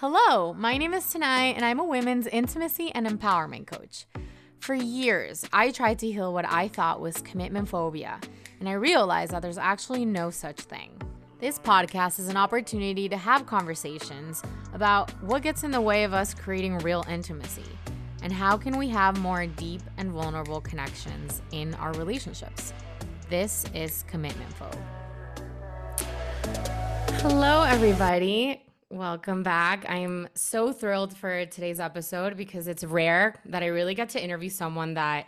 Hello, my name is Tanai, and I'm a women's intimacy and empowerment coach. For years, I tried to heal what I thought was commitment phobia, and I realized that there's actually no such thing. This podcast is an opportunity to have conversations about what gets in the way of us creating real intimacy and how can we have more deep and vulnerable connections in our relationships. This is Commitment Phobe. Hello, everybody. Welcome back. I'm so thrilled for today's episode because it's rare that I really get to interview someone that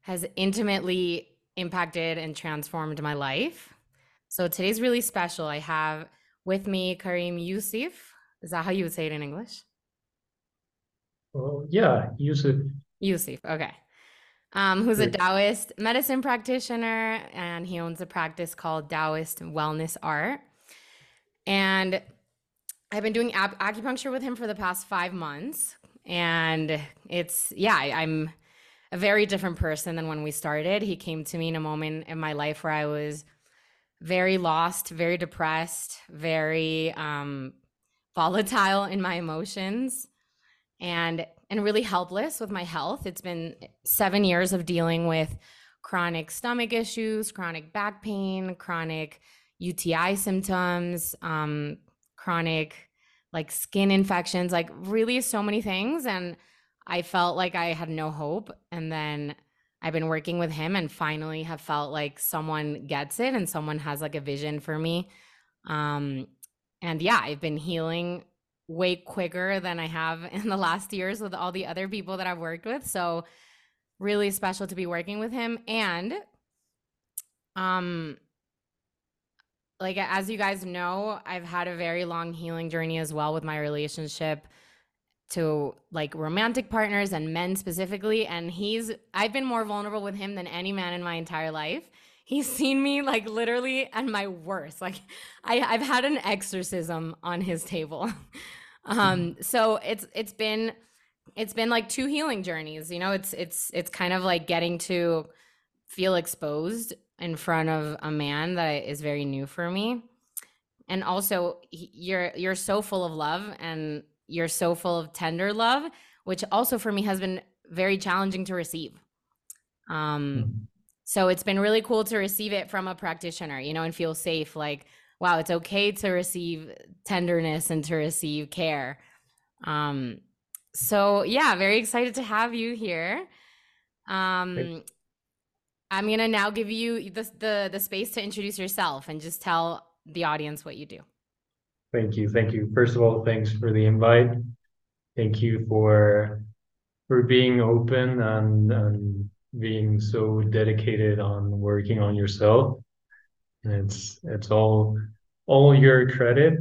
has intimately impacted and transformed my life. So today's really special. I have with me Karim Yussif. Is that how you would say it in English? Well, yeah, Yussif. Yussif, okay. Um, who's a Taoist medicine practitioner and he owns a practice called Taoist Wellness Art. And I've been doing acupuncture with him for the past five months. And it's, yeah, I, I'm a very different person than when we started. He came to me in a moment in my life where I was very lost, very depressed, very um, volatile in my emotions, and and really helpless with my health. It's been seven years of dealing with chronic stomach issues, chronic back pain, chronic UTI symptoms, um, chronic like skin infections, like really so many things. And I felt like I had no hope. And then I've been working with him and finally have felt like someone gets it and someone has like a vision for me. Um, and yeah, I've been healing way quicker than I have in the last years with all the other people that I've worked with. So really special to be working with him. And um like as you guys know, I've had a very long healing journey as well with my relationship to like romantic partners and men specifically and he's I've been more vulnerable with him than any man in my entire life. He's seen me like literally at my worst. Like I I've had an exorcism on his table. um so it's it's been it's been like two healing journeys, you know? It's it's it's kind of like getting to feel exposed in front of a man that is very new for me. And also you're you're so full of love and you're so full of tender love which also for me has been very challenging to receive. Um mm-hmm. so it's been really cool to receive it from a practitioner you know and feel safe like wow it's okay to receive tenderness and to receive care. Um so yeah very excited to have you here. Um I'm going to now give you the, the the space to introduce yourself and just tell the audience what you do. Thank you. Thank you. First of all, thanks for the invite. Thank you for for being open and, and being so dedicated on working on yourself. And it's it's all all your credit.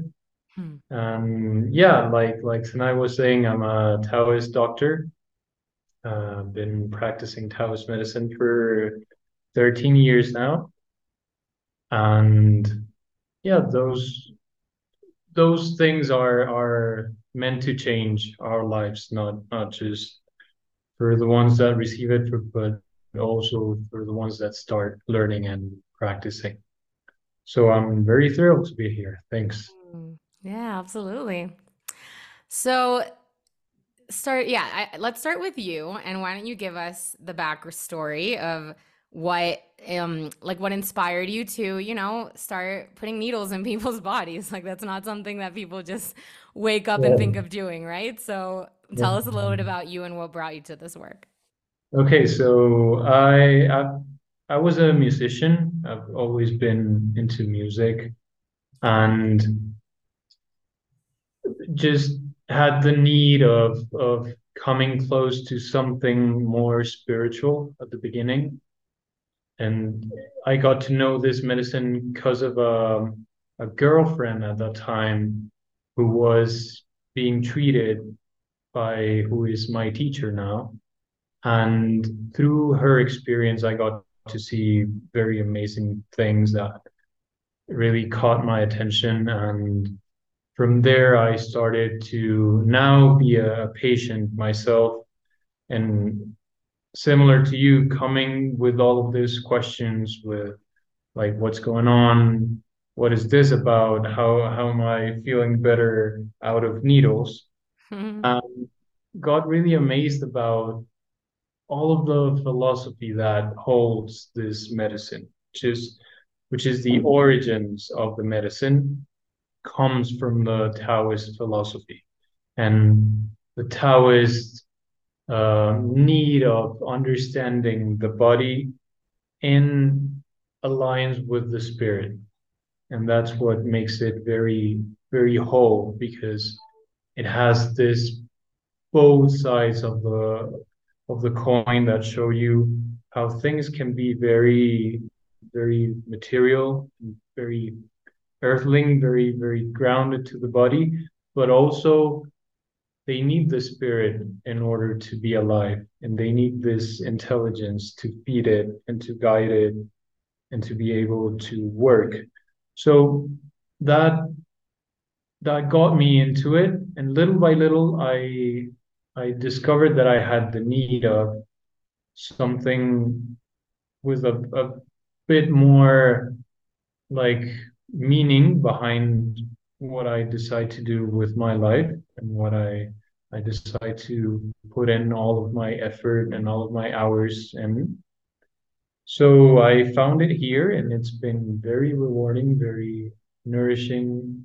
Hmm. And yeah, like like Sinai was saying, I'm a Taoist doctor. Uh, been practicing Taoist medicine for 13 years now. And yeah, those those things are are meant to change our lives, not not just for the ones that receive it, but also for the ones that start learning and practicing. So I'm very thrilled to be here. Thanks. Mm, yeah, absolutely. So start yeah, I, let's start with you and why don't you give us the backstory of what um like what inspired you to you know start putting needles in people's bodies? Like that's not something that people just wake up yeah. and think of doing right? So tell yeah. us a little bit about you and what brought you to this work. Okay so I, I i was a musician. I've always been into music and just had the need of of coming close to something more spiritual at the beginning and I got to know this medicine because of a, a girlfriend at that time who was being treated by who is my teacher now. And through her experience, I got to see very amazing things that really caught my attention. And from there, I started to now be a patient myself and similar to you coming with all of these questions with like what's going on what is this about? How how am I feeling better out of needles? um, got really amazed about all of the philosophy that holds this medicine, which is which is the origins of the medicine, comes from the Taoist philosophy, and the Taoist uh, need of understanding the body in alliance with the spirit, and that's what makes it very very whole because it has this both sides of the of the coin that show you how things can be very very material very earthling very very grounded to the body but also they need the spirit in order to be alive and they need this intelligence to feed it and to guide it and to be able to work. So that that got me into it and little by little i i discovered that i had the need of something with a, a bit more like meaning behind what i decide to do with my life and what i i decide to put in all of my effort and all of my hours and so i found it here and it's been very rewarding very nourishing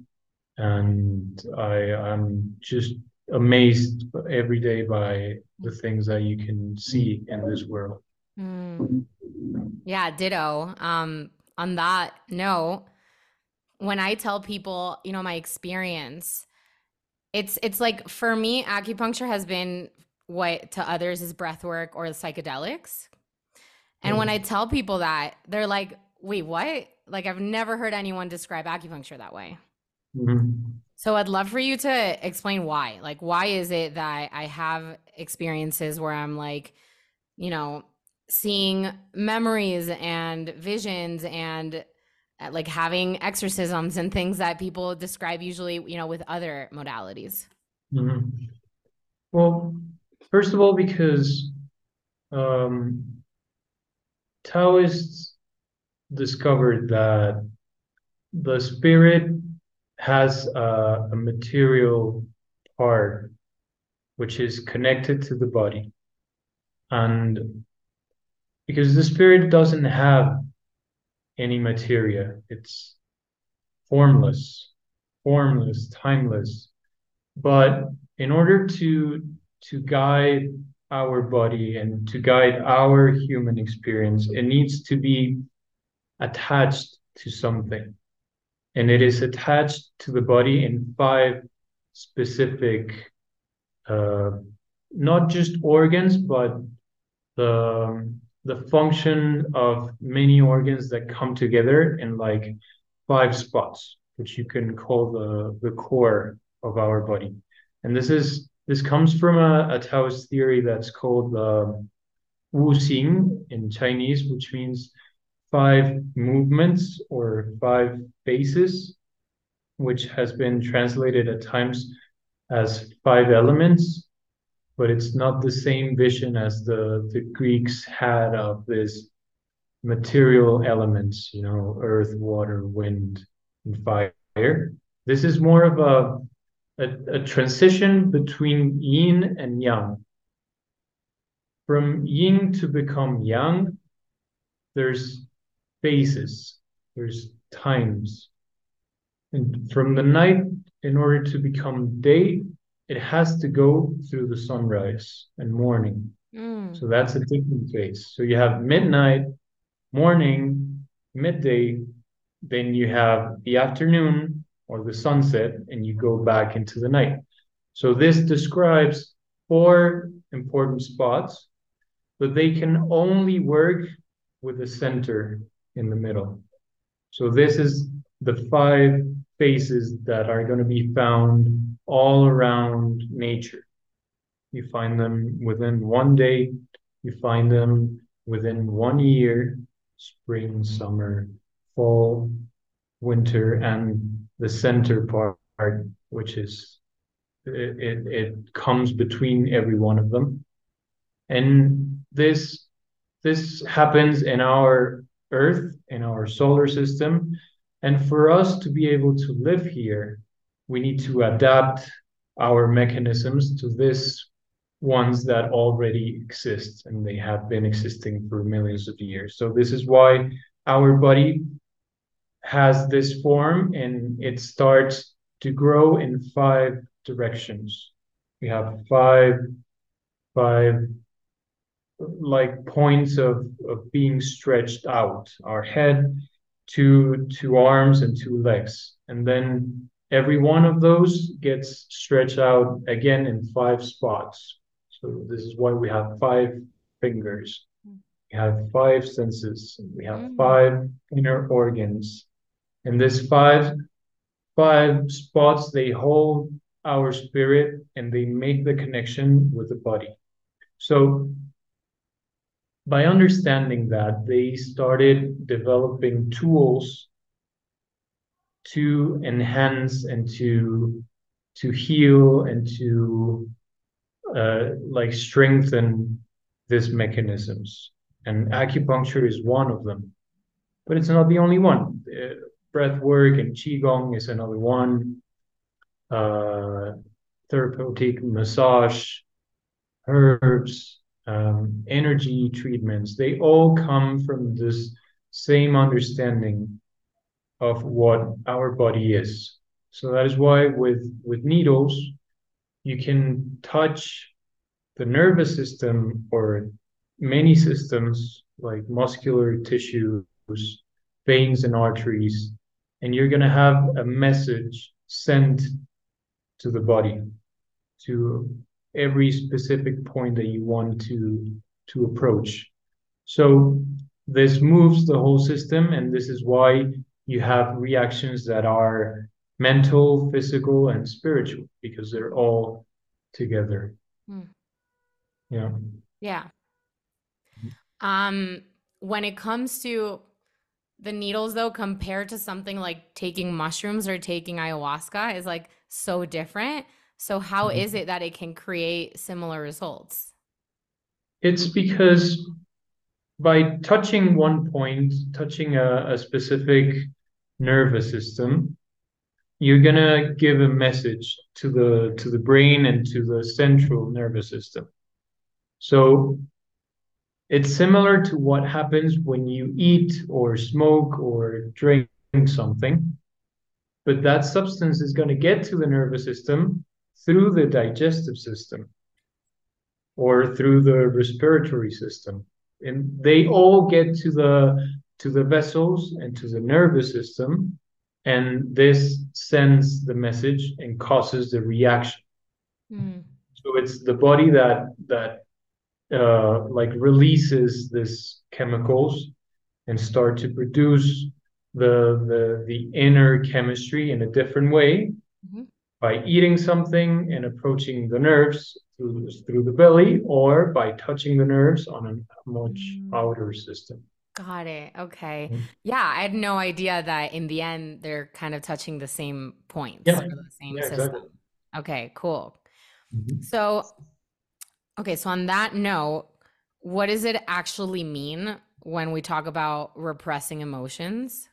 and I I'm just amazed every day by the things that you can see in this world. Mm. Yeah, ditto. Um, on that note, when I tell people, you know, my experience, it's it's like for me, acupuncture has been what to others is breath work or psychedelics. And mm. when I tell people that, they're like, wait, what? Like I've never heard anyone describe acupuncture that way. Mm-hmm. So I'd love for you to explain why. Like, why is it that I have experiences where I'm like, you know, seeing memories and visions and like having exorcisms and things that people describe usually, you know, with other modalities? Mm-hmm. Well, first of all, because um, Taoists discovered that the spirit has a, a material part which is connected to the body. And because the spirit doesn't have any materia, it's formless, formless, timeless. But in order to to guide our body and to guide our human experience, it needs to be attached to something and it is attached to the body in five specific, uh, not just organs, but the the function of many organs that come together in like five spots, which you can call the the core of our body. And this is this comes from a, a Taoist theory that's called uh, Wu Xing in Chinese, which means five movements or five faces, which has been translated at times as five elements, but it's not the same vision as the, the Greeks had of this material elements, you know, earth, water, wind, and fire. This is more of a, a, a transition between yin and yang. From yin to become yang, there's phases, there's times. And from the night, in order to become day, it has to go through the sunrise and morning. Mm. So that's a different phase. So you have midnight, morning, midday, then you have the afternoon or the sunset, and you go back into the night. So this describes four important spots, but they can only work with the center in the middle. So this is the five faces that are going to be found all around nature. You find them within one day, you find them within one year, spring, summer, fall, winter, and the center part, which is it, it, it comes between every one of them. And this this happens in our Earth in our solar system And for us to be able to live here, we need to adapt our mechanisms to this ones that already exist and they have been existing for millions of years. So this is why our body has this form and it starts to grow in five directions. We have five five like points of, of being stretched out. Our head, two two arms and two legs. And then every one of those gets stretched out again in five spots. So this is why we have five fingers. We have five senses. We have mm. five inner organs. And this five five spots they hold our spirit and they make the connection with the body. So by understanding that, they started developing tools to enhance and to to heal and to uh, like strengthen these mechanisms. And acupuncture is one of them, but it's not the only one. Uh, breath work and qigong is another one. Uh, therapeutic massage, herbs, um, energy treatments, they all come from this same understanding of what our body is. So that is why with, with needles, you can touch the nervous system or many systems like muscular tissues, veins and arteries, and you're going to have a message sent to the body to every specific point that you want to to approach. So this moves the whole system, and this is why you have reactions that are mental, physical, and spiritual because they're all together. Mm. Yeah. Yeah. Um, when it comes to the needles, though, compared to something like taking mushrooms or taking ayahuasca, is like so different. So, how mm-hmm. is it that it can create similar results? It's because by touching one point, touching a, a specific nervous system, you're gonna give a message to the to the brain and to the central nervous system. So it's similar to what happens when you eat or smoke or drink something, but that substance is going to get to the nervous system through the digestive system or through the respiratory system and they all get to the to the vessels and to the nervous system and this sends the message and causes the reaction mm. so it's the body that that uh, like releases this chemicals and start to produce the the the inner chemistry in a different way mm-hmm by eating something and approaching the nerves through, through the belly or by touching the nerves on a much mm. outer system. Got it. Okay. Mm-hmm. Yeah, I had no idea that in the end they're kind of touching the same points yeah. the same yeah, system. Exactly. Okay, cool. Mm-hmm. So, okay, so on that note, what does it actually mean when we talk about repressing emotions?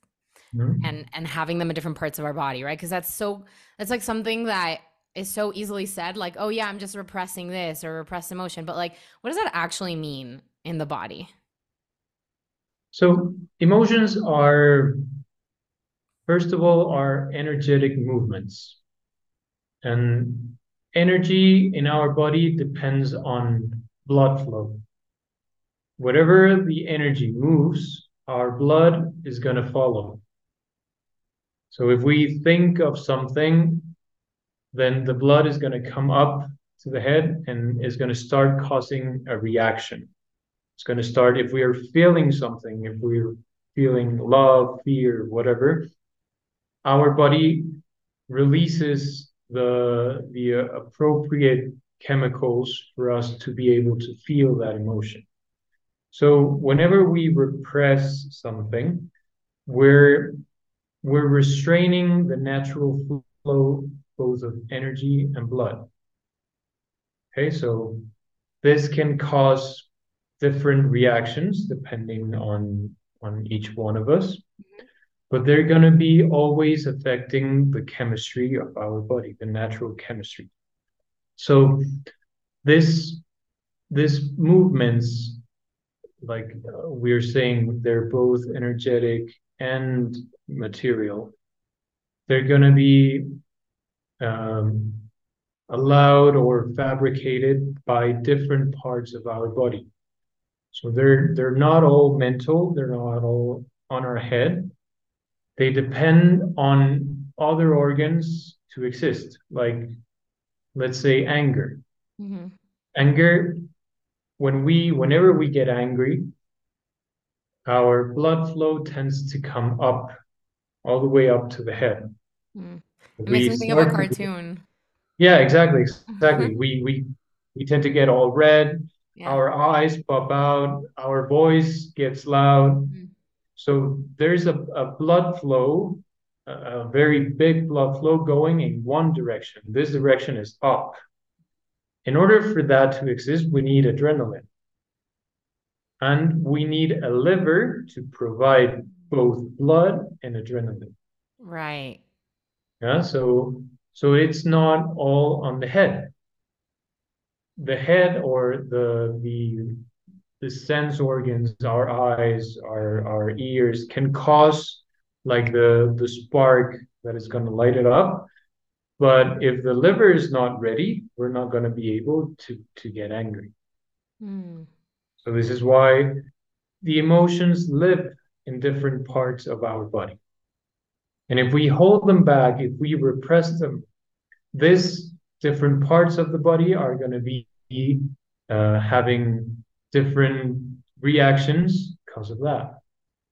mm-hmm. and and having them in different parts of our body right because that's so that's like something that is so easily said like oh yeah i'm just repressing this or repressed emotion but like what does that actually mean in the body? So emotions are first of all are energetic movements. And energy in our body depends on blood flow. Whatever the energy moves our blood is going to follow. So if we think of something, then the blood is going to come up to the head and is going to start causing a reaction. It's going to start if we are feeling something, if we're feeling love, fear, whatever, our body releases the the appropriate chemicals for us to be able to feel that emotion. So whenever we repress something, we're we're restraining the natural flow both of energy and blood. Okay, so this can cause different reactions depending on on each one of us. but they're going to be always affecting the chemistry of our body, the natural chemistry. So this this movements, like uh, we're saying, they're both energetic and material. They're going to be um, allowed or fabricated by different parts of our body. So they're they're not all mental, they're not all on our head. They depend on other organs to exist, like let's say anger. Mm-hmm. Anger, when we whenever we get angry, our blood flow tends to come up all the way up to the head. Mm. It makes me think of a cartoon. Yeah, exactly, exactly. we we we tend to get all red. Yeah. Our eyes pop out. Our voice gets loud. Mm-hmm. So there's a, a blood flow, a, a very big blood flow going in one direction. This direction is up. In order for that to exist, we need adrenaline. And we need a liver to provide both blood and adrenaline. Right. Yeah, so so it's not all on the head. The head or the the the sense organs, our eyes, our our ears can cause like the the spark that is going to light it up. But if the liver is not ready, we're not going to be able to to get angry. Mm. So this is why the emotions live in different parts of our body. And if we hold them back, if we repress them, these different parts of the body are going to be uh, having different reactions because of that.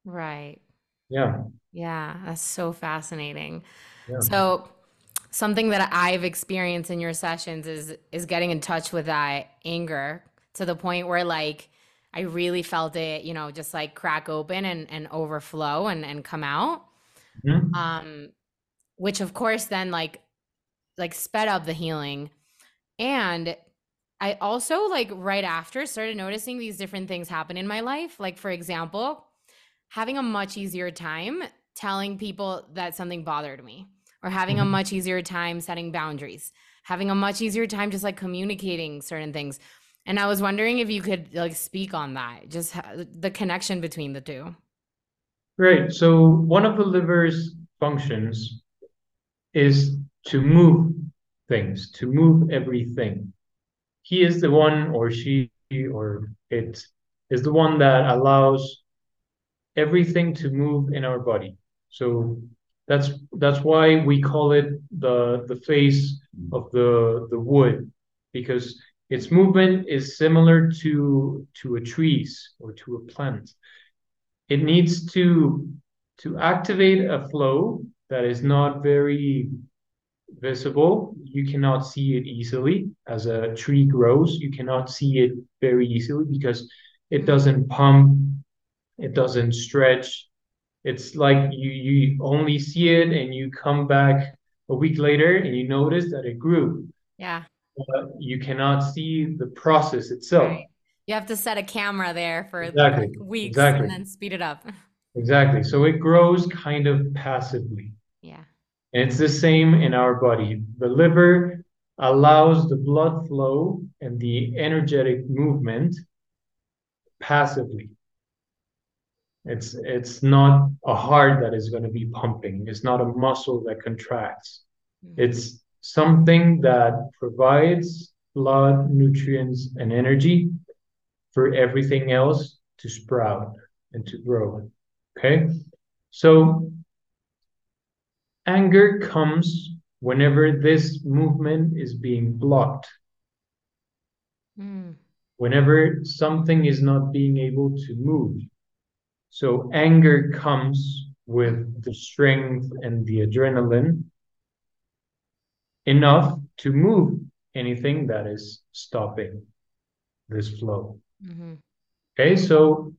Right. Yeah. Yeah, that's so fascinating. Yeah. So something that I've experienced in your sessions is is getting in touch with that anger to the point where like I really felt it, you know, just like crack open and, and overflow and, and come out. Mm-hmm. Um, which of course then like like sped up the healing. And I also like right after started noticing these different things happen in my life. Like for example, having a much easier time telling people that something bothered me or having mm-hmm. a much easier time setting boundaries, having a much easier time just like communicating certain things. And I was wondering if you could like speak on that, just the connection between the two. Right. So one of the liver's functions is to move things, to move everything. He is the one, or she, or it is the one that allows everything to move in our body. So that's that's why we call it the the face of the the wood because its movement is similar to to a trees or to a plant. It needs to to activate a flow that is not very visible. You cannot see it easily. As a tree grows, you cannot see it very easily because it doesn't pump, it doesn't stretch. It's like you you only see it and you come back a week later and you notice that it grew. Yeah. But you cannot see the process itself. Right. You have to set a camera there for exactly. like weeks exactly. and then speed it up. Exactly. So it grows kind of passively. Yeah. And it's the same in our body. The liver allows the blood flow and the energetic movement passively. It's it's not a heart that is going to be pumping. It's not a muscle that contracts. Mm-hmm. It's something that provides blood, nutrients, and energy for everything else to sprout and to grow. Okay? So Anger comes whenever this movement is being blocked. Mm. Whenever something is not being able to move. So anger comes with the strength and the adrenaline enough to move anything that is stopping this flow. Mm-hmm. Okay, so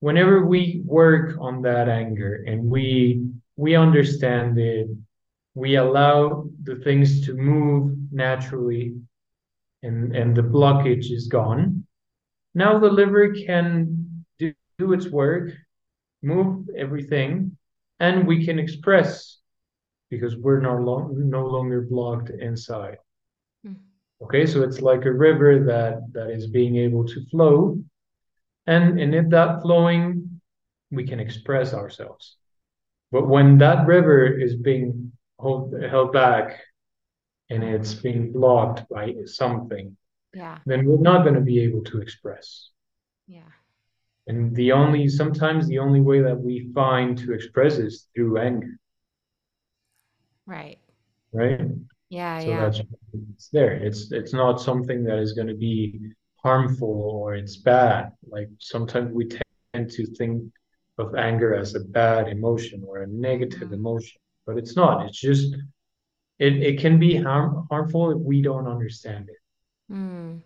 whenever we work on that anger and we we understand it we allow the things to move naturally and and the blockage is gone now the liver can do, do its work move everything and we can express because we're no, lo- no longer blocked inside. Mm. Okay, so it's like a river that that is being able to flow, and and in that flowing, we can express ourselves. But when that river is being hold, held back and it's being blocked by something, Yeah. then we're not going to be able to express. Yeah. And the only, sometimes the only way that we find to express is through anger, Right. right? Yeah. So yeah. that's it's there. It's it's not something that is going to be harmful or it's bad. Like sometimes we tend to think of anger as a bad emotion or a negative Mhm. emotion, but it's not. It's just it it can be harm harmful if we don't understand it. Mm.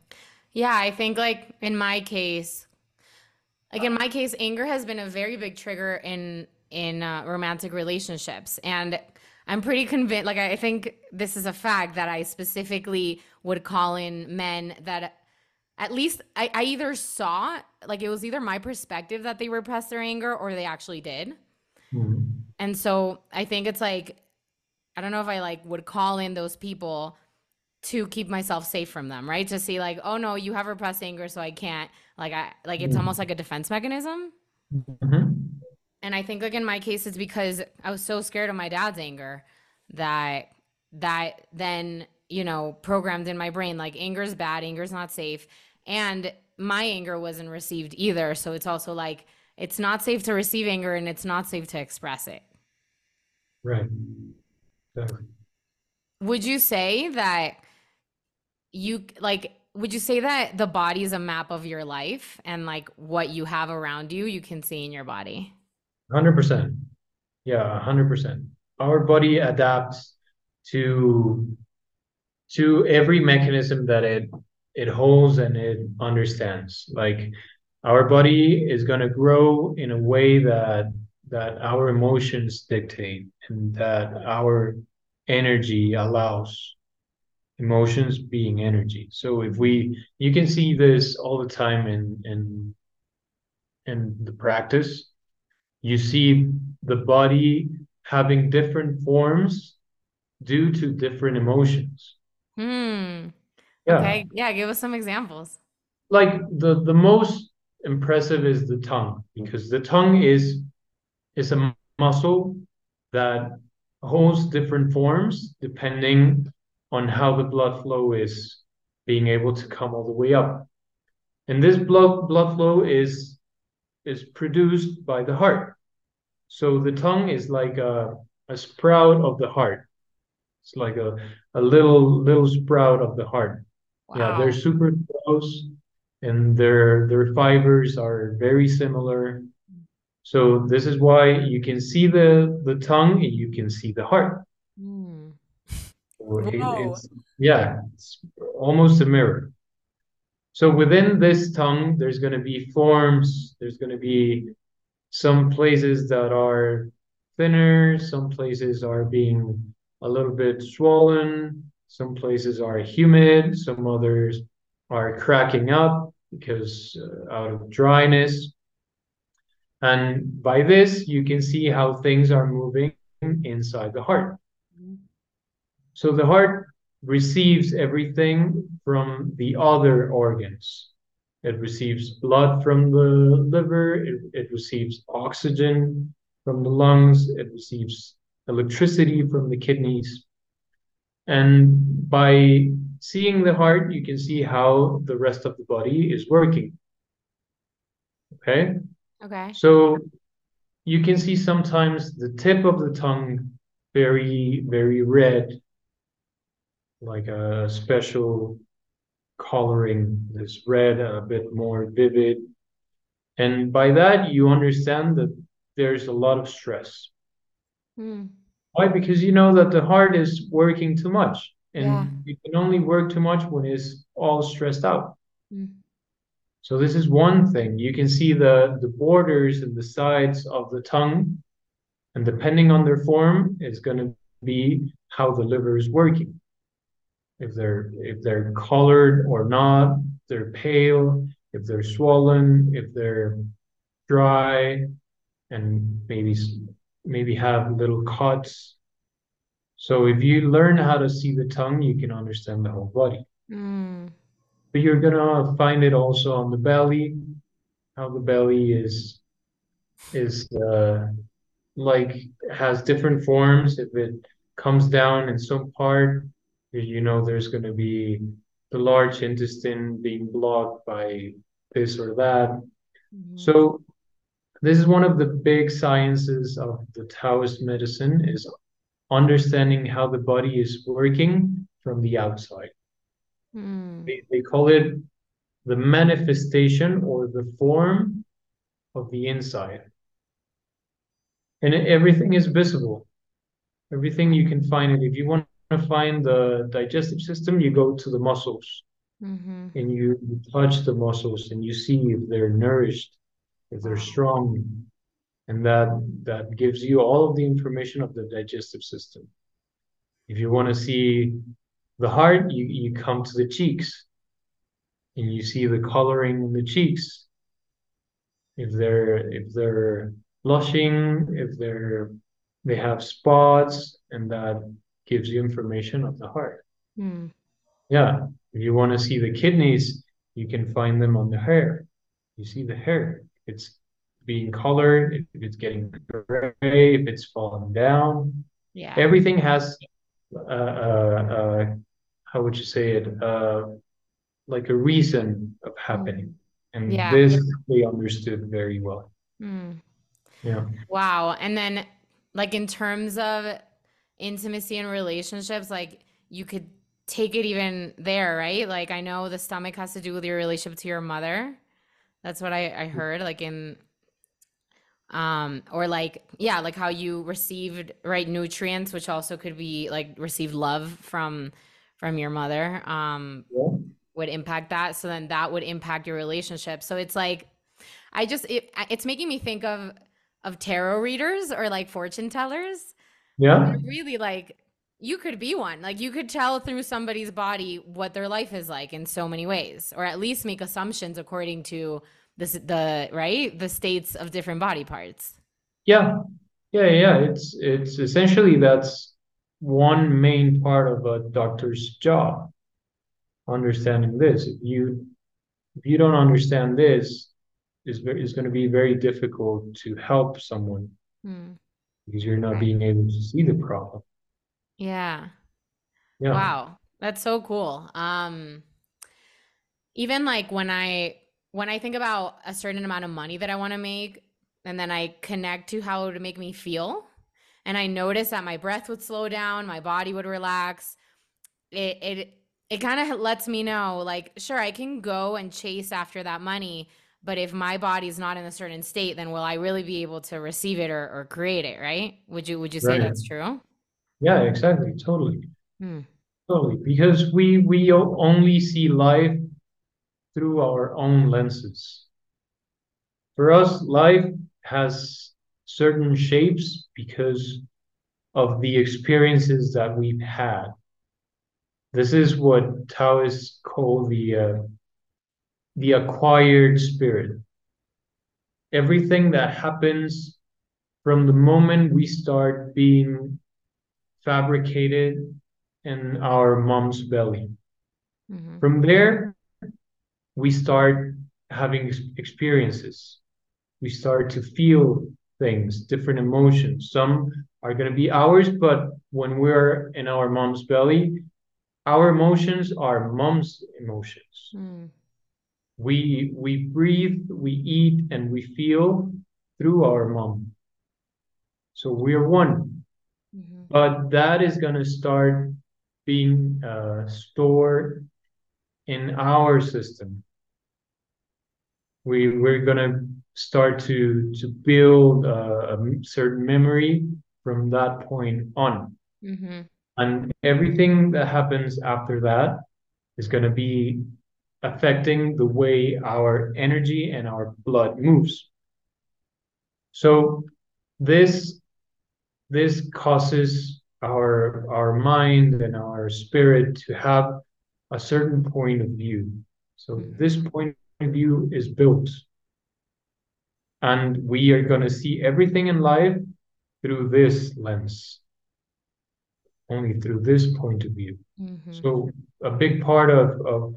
Yeah, I think like in my case, like in my case, anger has been a very big trigger in in uh, romantic relationships, and I'm pretty convinced. Like I think this is a fact that I specifically would call in men that at least I, I either saw like it was either my perspective that they repressed their anger or they actually did. Mhm. And so I think it's like I don't know if I like would call in those people to keep myself safe from them, right? To see like, oh no, you have repressed anger, so I can't like I like it's Mhm. almost like a defense mechanism. Mhm. And I think like in my case, it's because I was so scared of my dad's anger that that then you know programmed in my brain like anger is bad, anger is not safe, and my anger wasn't received either. So it's also like it's not safe to receive anger and it's not safe to express it. Right. Exactly. Would you say that you like would you say that the body is a map of your life and like what you have around you you can see in your body? Hundred percent. Yeah, hundred percent. Our body adapts to to every mechanism that it it holds and it understands. Like our body is gonna grow in a way that that our emotions dictate and that our energy allows emotions being energy. So if we you can see this all the time in in in the practice you see the body having different forms due to different emotions. Hmm. Yeah. Okay. Yeah, give us some examples. Like the the most impressive is the tongue because the tongue is is a muscle that holds different forms depending on how the blood flow is being able to come all the way up. And this blood blood flow is is produced by the heart. So the tongue is like a, a sprout of the heart. It's like a, a little little sprout of the heart. Yeah, they're super close and their their fibers are very similar. So this is why you can see the the tongue and you can see the heart. Hmm. So it- it's yeah, it's almost a mirror. So within this tongue, there's going to be forms, there's going to be some places that are thinner, some places are being a little bit swollen, some places are humid, some others are cracking up because uh, out of dryness. And by this, you can see how things are moving inside the heart. So the heart receives everything from the other organs. It receives blood from the liver, it, it receives oxygen from the lungs, it receives electricity from the kidneys. And by seeing the heart, you can see how the rest of the body is working. Okay? Okay. So you can see sometimes the tip of the tongue very, very red, like a special coloring, this red, a bit more vivid. And by that, you understand that there's a lot of stress. Hmm. Why? Because you know that the heart is working too much, and Yeah. you can only work too much when it's all stressed out. Hmm. So this is one thing. You can see the the borders and the sides of the tongue, and depending on their form, is going to be how the liver is working. If they're if they're colored or not, they're pale, if they're swollen, if they're dry, and maybe maybe have little cuts. So if you learn how to see the tongue, you can understand the whole body. Mm. But you're gonna find it also on the belly, how the belly is is uh, like has different forms. If it comes down in some part, you know there's gonna be the large intestine being blocked by this or that. Mhm. So this is one of the big sciences of the Taoist medicine is understanding how the body is working from the outside. Mm. They, they call it the manifestation or the form of the inside. And everything is visible. Everything you can find it. If you want to find the digestive system, you go to the muscles Mhm. and you, you touch the muscles and you see if they're nourished, if they're strong, and that that gives you all of the information of the digestive system. If you want to see the heart, you, you come to the cheeks and you see the coloring in the cheeks. If they're if they're blushing, if they're they have spots, and that gives you information of the heart. Mm. Yeah. If you want to see the kidneys, you can find them on the hair. You see the hair. It's being colored, if it's getting gray, if it's falling down. Yeah. Everything has uh, uh, uh, how would you say it? Uh, like a reason of happening. And Yeah. this they understood very well. Mm. Yeah. Wow. And then, like, in terms of intimacy and relationships, like, you could take it even there, right? Like, I know the stomach has to do with your relationship to your mother. That's what I, I heard, like, in, um, or like, yeah, like how you received, right, nutrients, which also could be like received love from, from your mother, um, Yeah. would impact that. So then that would impact your relationship. So it's like, I just, it, it's making me think of, of tarot readers or like fortune tellers. Yeah. Really like you could be one. Like you could tell through somebody's body what their life is like in so many ways, or at least make assumptions according to this the right the states of different body parts. Yeah. Yeah. Yeah. It's it's essentially that's one main part of a doctor's job. Understanding this. If you if you don't understand this, is very is going to be very difficult to help someone Hmm. Because you're not Right. being able to see the problem. Yeah. Yeah. Wow. That's so cool. Um even like when I when I think about a certain amount of money that I want to make and then I connect to how it would make me feel and I notice that my breath would slow down, my body would relax. It it it kind of lets me know like sure I can go and chase after that money, but if my body's not in a certain state, then will I really be able to receive it or, or create it, right? Would you would you say Right. that's true? Yeah, exactly. Totally. Hmm. Totally. Because we we only see life through our own lenses. For us, life has certain shapes because of the experiences that we've had. This is what Taoists call the uh, the acquired spirit. Everything that happens from the moment we start being fabricated in our mom's belly. Mhm. From there, we start having experiences. We start to feel things, different emotions. Some are going to be ours, but when we're in our mom's belly, our emotions are mom's emotions. Hmm. We we breathe, we eat, and we feel through our mom. So we're one. Mhm. but that is going to start being uh, stored in our system. We we're going to start to to build uh, a certain memory from that point on, mm-hmm. and everything that happens after that is going to be affecting the way our energy and our blood moves. So this this causes our our mind and our spirit to have a certain point of view. So Mhm. this point of view is built. And we are going to see everything in life through this lens, only through this point of view. Mm-hmm. So a big part of, of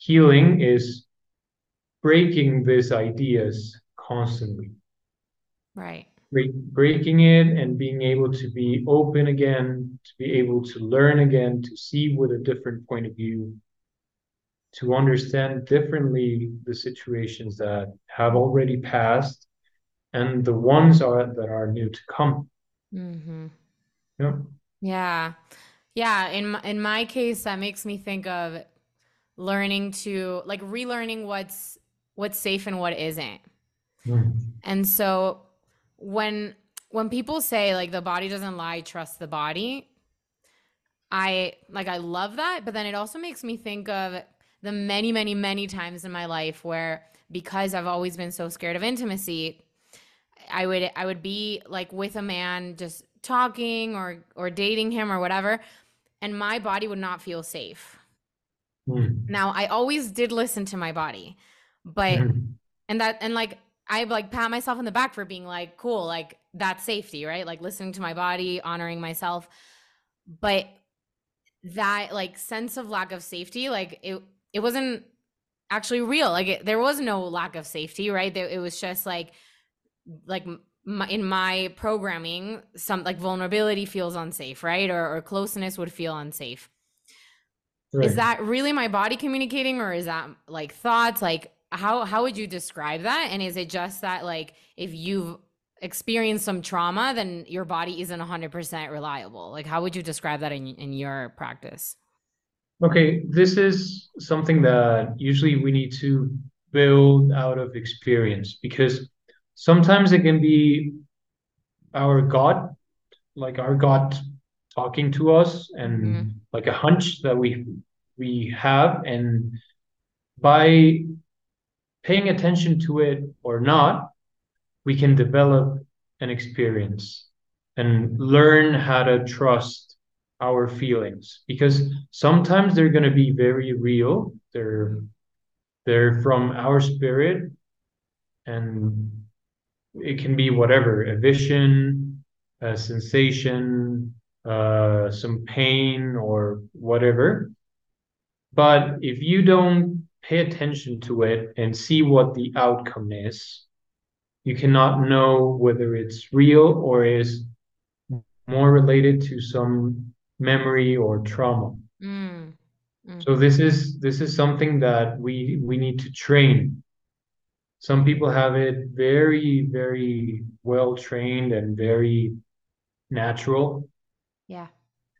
healing is breaking these ideas constantly. Right. Break, breaking it and being able to be open again, to be able to learn again, to see with a different point of view, to understand differently the situations that have already passed and the ones are that are new to come. Mm-hmm. Yeah. Yeah. Yeah. In in my case, that makes me think of learning to like relearning what's what's safe and what isn't. Mm. And so when when people say like the body doesn't lie, trust the body, I like I love that, but then it also makes me think of the many, many, many times in my life where because I've always been so scared of intimacy, I would I would be like with a man just talking or or dating him or whatever, and my body would not feel safe. Now I always did listen to my body, but and that and like I like pat myself in the back for being like cool, like that's safety, right? Like listening to my body, honoring myself. But that like sense of lack of safety, like it it wasn't actually real. Like it, there was no lack of safety, right? There, it was just like like my, in my programming, some like vulnerability feels unsafe, right? Or, or closeness would feel unsafe. Right. Is that really my body communicating, or is that like thoughts? Like how how would you describe that? And is it just that like if you've experienced some trauma, then your body isn't hundred percent reliable? Like how would you describe that in in your practice? Okay, this is something that usually we need to build out of experience because sometimes it can be our God, like our God talking to us and Mhm. Like a hunch that we we have and by paying attention to it or not, we can develop an experience and learn how to trust our feelings. Because sometimes they're going to be very real. They're they're from our spirit and it can be whatever a vision a sensation uh some pain or whatever but if you don't pay attention to it and see what the outcome is you cannot know whether it's real or is more related to some memory or trauma. Mm. Mm. So this is this is something that we we need to train. Some people have it very very well trained and very natural. Yeah.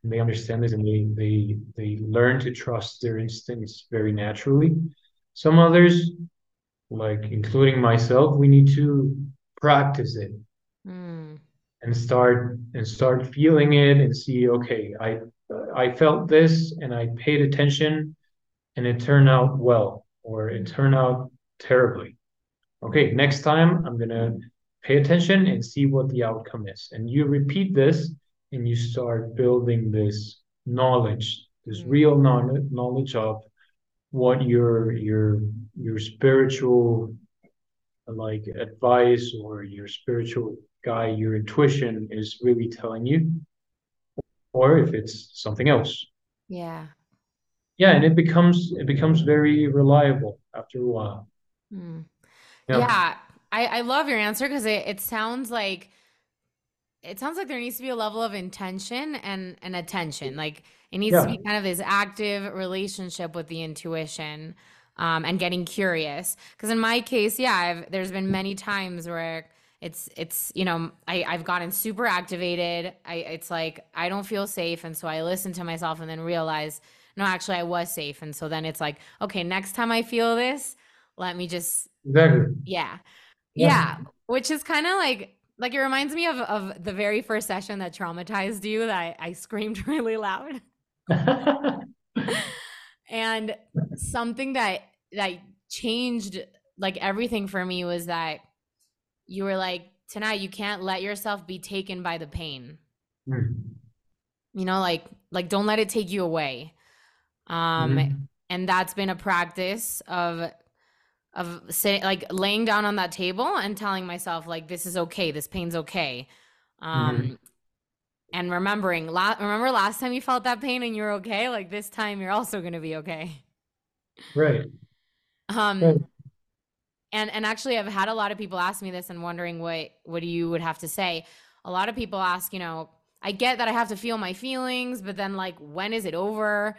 And they understand this and they they they learn to trust their instincts very naturally. Some others, like including myself, we need to practice it Mm. and start and start feeling it and see okay i i felt this and i paid attention and it turned out well or it turned out terribly okay next time i'm going to pay attention and see what the outcome is and you repeat this and you start building this knowledge this Mm. real knowl- knowledge of what your your your spiritual like advice or your spiritual guy, your intuition is really telling you, or if it's something else. Yeah. Yeah, and it becomes it becomes very reliable after a while. Mm. Yeah. Yeah, I, I love your answer because it, it sounds like it sounds like there needs to be a level of intention and, and attention. Like it needs to be kind of this active relationship with the intuition um, and getting curious. Because in my case, yeah, I've, there's been many times where it's it's you know I, I've gotten super activated. I it's like I don't feel safe, and so I listen to myself and then realize no, actually I was safe, and so then it's like okay, next time I feel this, let me just Exactly. yeah. Yeah. Yeah, which is kind of like like it reminds me of of the very first session that traumatized you that I, I screamed really loud. And something that that changed like everything for me was that you were like, tonight you can't let yourself be taken by the pain. Mm. You know, like like don't let it take you away. Um Mhm. and that's been a practice of of sitting like laying down on that table and telling myself like this is okay this pain's okay Um, mm-hmm. and remembering, la- remember last time you felt that pain and you're okay? Like this time you're also going to be okay. Right. Um, right. and, and actually I've had a lot of people ask me this and wondering what, what you would have to say. A lot of people ask, you know, I get that I have to feel my feelings, but then like, when is it over?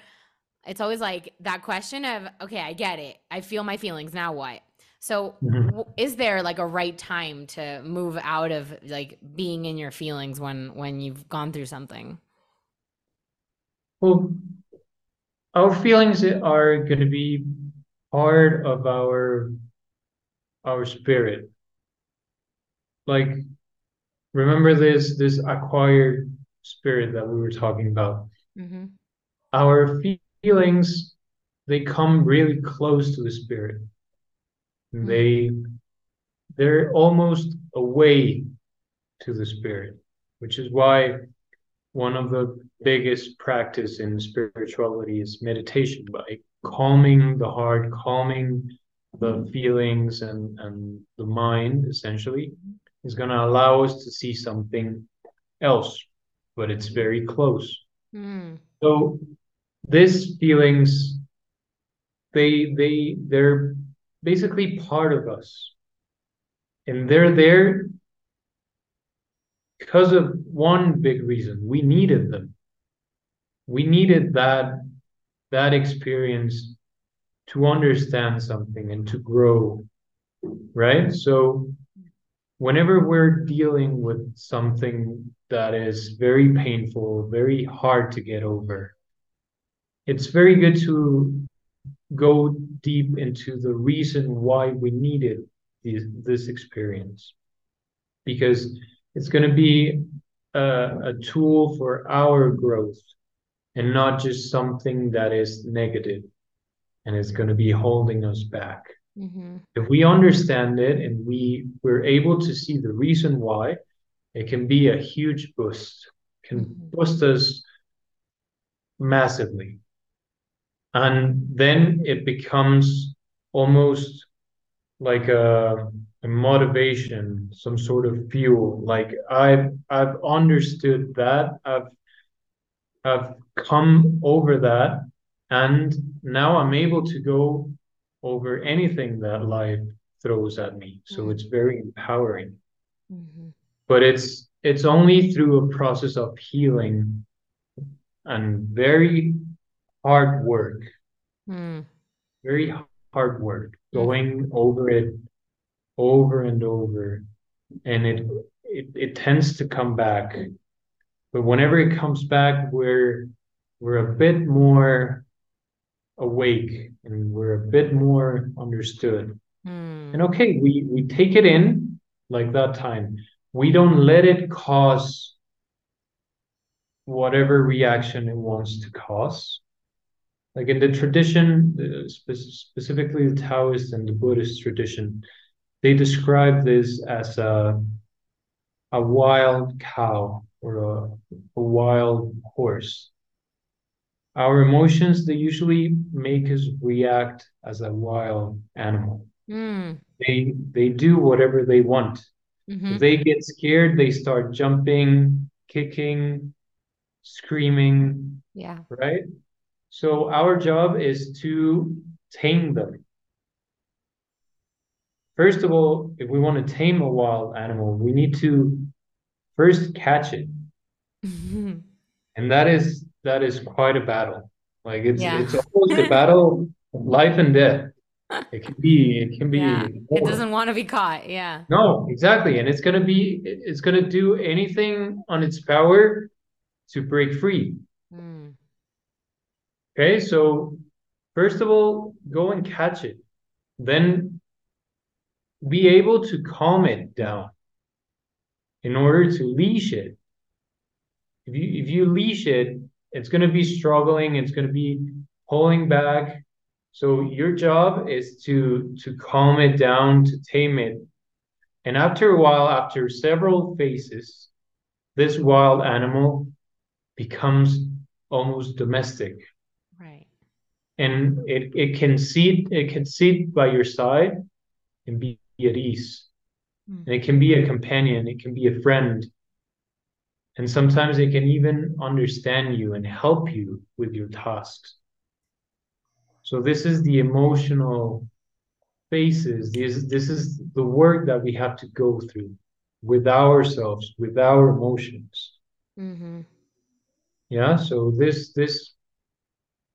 It's always like that question of, okay, I get it. I feel my feelings. Now what? So, mm-hmm. is there like a right time to move out of like being in your feelings when when you've gone through something? Well, our feelings are going to be part of our our spirit. Like, remember this this acquired spirit that we were talking about. Mm-hmm. Our feelings they come really close to the spirit Mm-hmm. They they're almost away to the spirit, which is why one of the biggest practice in spirituality is meditation by calming the heart, calming the feelings and, and the mind essentially is going to allow us to see something else, but it's very close. Mm. So these feelings, they they they're basically part of us. And they're there because of one big reason. We needed them. We needed that that experience to understand something and to grow. Right? So whenever we're dealing with something that is very painful, very hard to get over, it's very good to go deep into the reason why we needed these, this experience because it's going to be a, a, tool for our growth and not just something that is negative and is going to be holding us back mm-hmm. if we understand it and we we're able to see the reason why it can be a huge boost can mm-hmm. boost us massively and then it becomes almost like a, a, motivation some sort of fuel. Like i've i've understood that. I've i've come over that. And now i'm able to go over anything that life throws at me. So mm-hmm. it's very empowering. Mm-hmm. but it's it's only through a process of healing and very hard work. Mm. Very hard work, going over it over and over. And it, it it tends to come back. But whenever it comes back, we're we're a bit more awake and we're a bit more understood. Mm. And okay, we we take it in like that time. We don't let it cause whatever reaction it wants to cause like in the tradition, spe- specifically the Taoist and the Buddhist tradition, they describe this as a a wild cow or a, a wild horse. Our emotions they usually make us react as a wild animal. Mm. They they do whatever they want. Mm-hmm. If they get scared, they start jumping, kicking, screaming. Yeah. Right? So our job is to tame them. First of all, if we want to tame a wild animal, we need to first catch it. and that is that is quite a battle. Like it's yeah. it's almost a battle of life and death. It can be it can be yeah. it doesn't want to be caught. Yeah. No, exactly. And it's gonna be it's gonna do anything on its power to break free. Mm. Okay, so first of all, go and catch it. Then be able to calm it down in order to leash it. If you if you leash it, it's going to be struggling, it's going to be pulling back. So your job is to to calm it down, to tame it. And after a while, after several phases, this wild animal becomes almost domestic and it, it can sit it can sit by your side and be at ease mm. and it can be a companion it can be a friend and sometimes they can even understand you and help you with your tasks. So this is the emotional phases. This, this is the work that we have to go through with ourselves, with our emotions. Mm-hmm. Yeah. So this this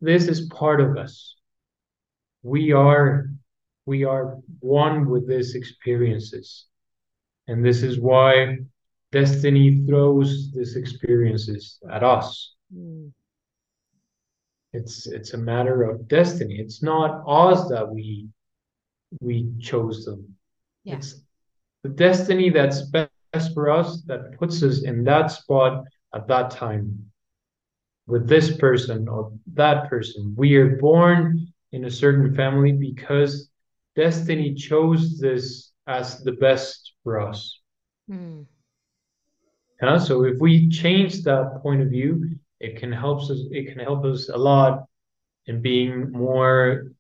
this is part of us. We are we are one with these experiences. And this is why destiny throws these experiences at us. Mm. It's it's a matter of destiny. It's not us that we we chose them. Yeah. It's the destiny that's best for us that puts us in that spot at that time with this person or that person. We are born in a certain family because destiny chose this as the best for us. Mm. Yeah, so if we change that point of view, it can help us. It can help us a lot in being more,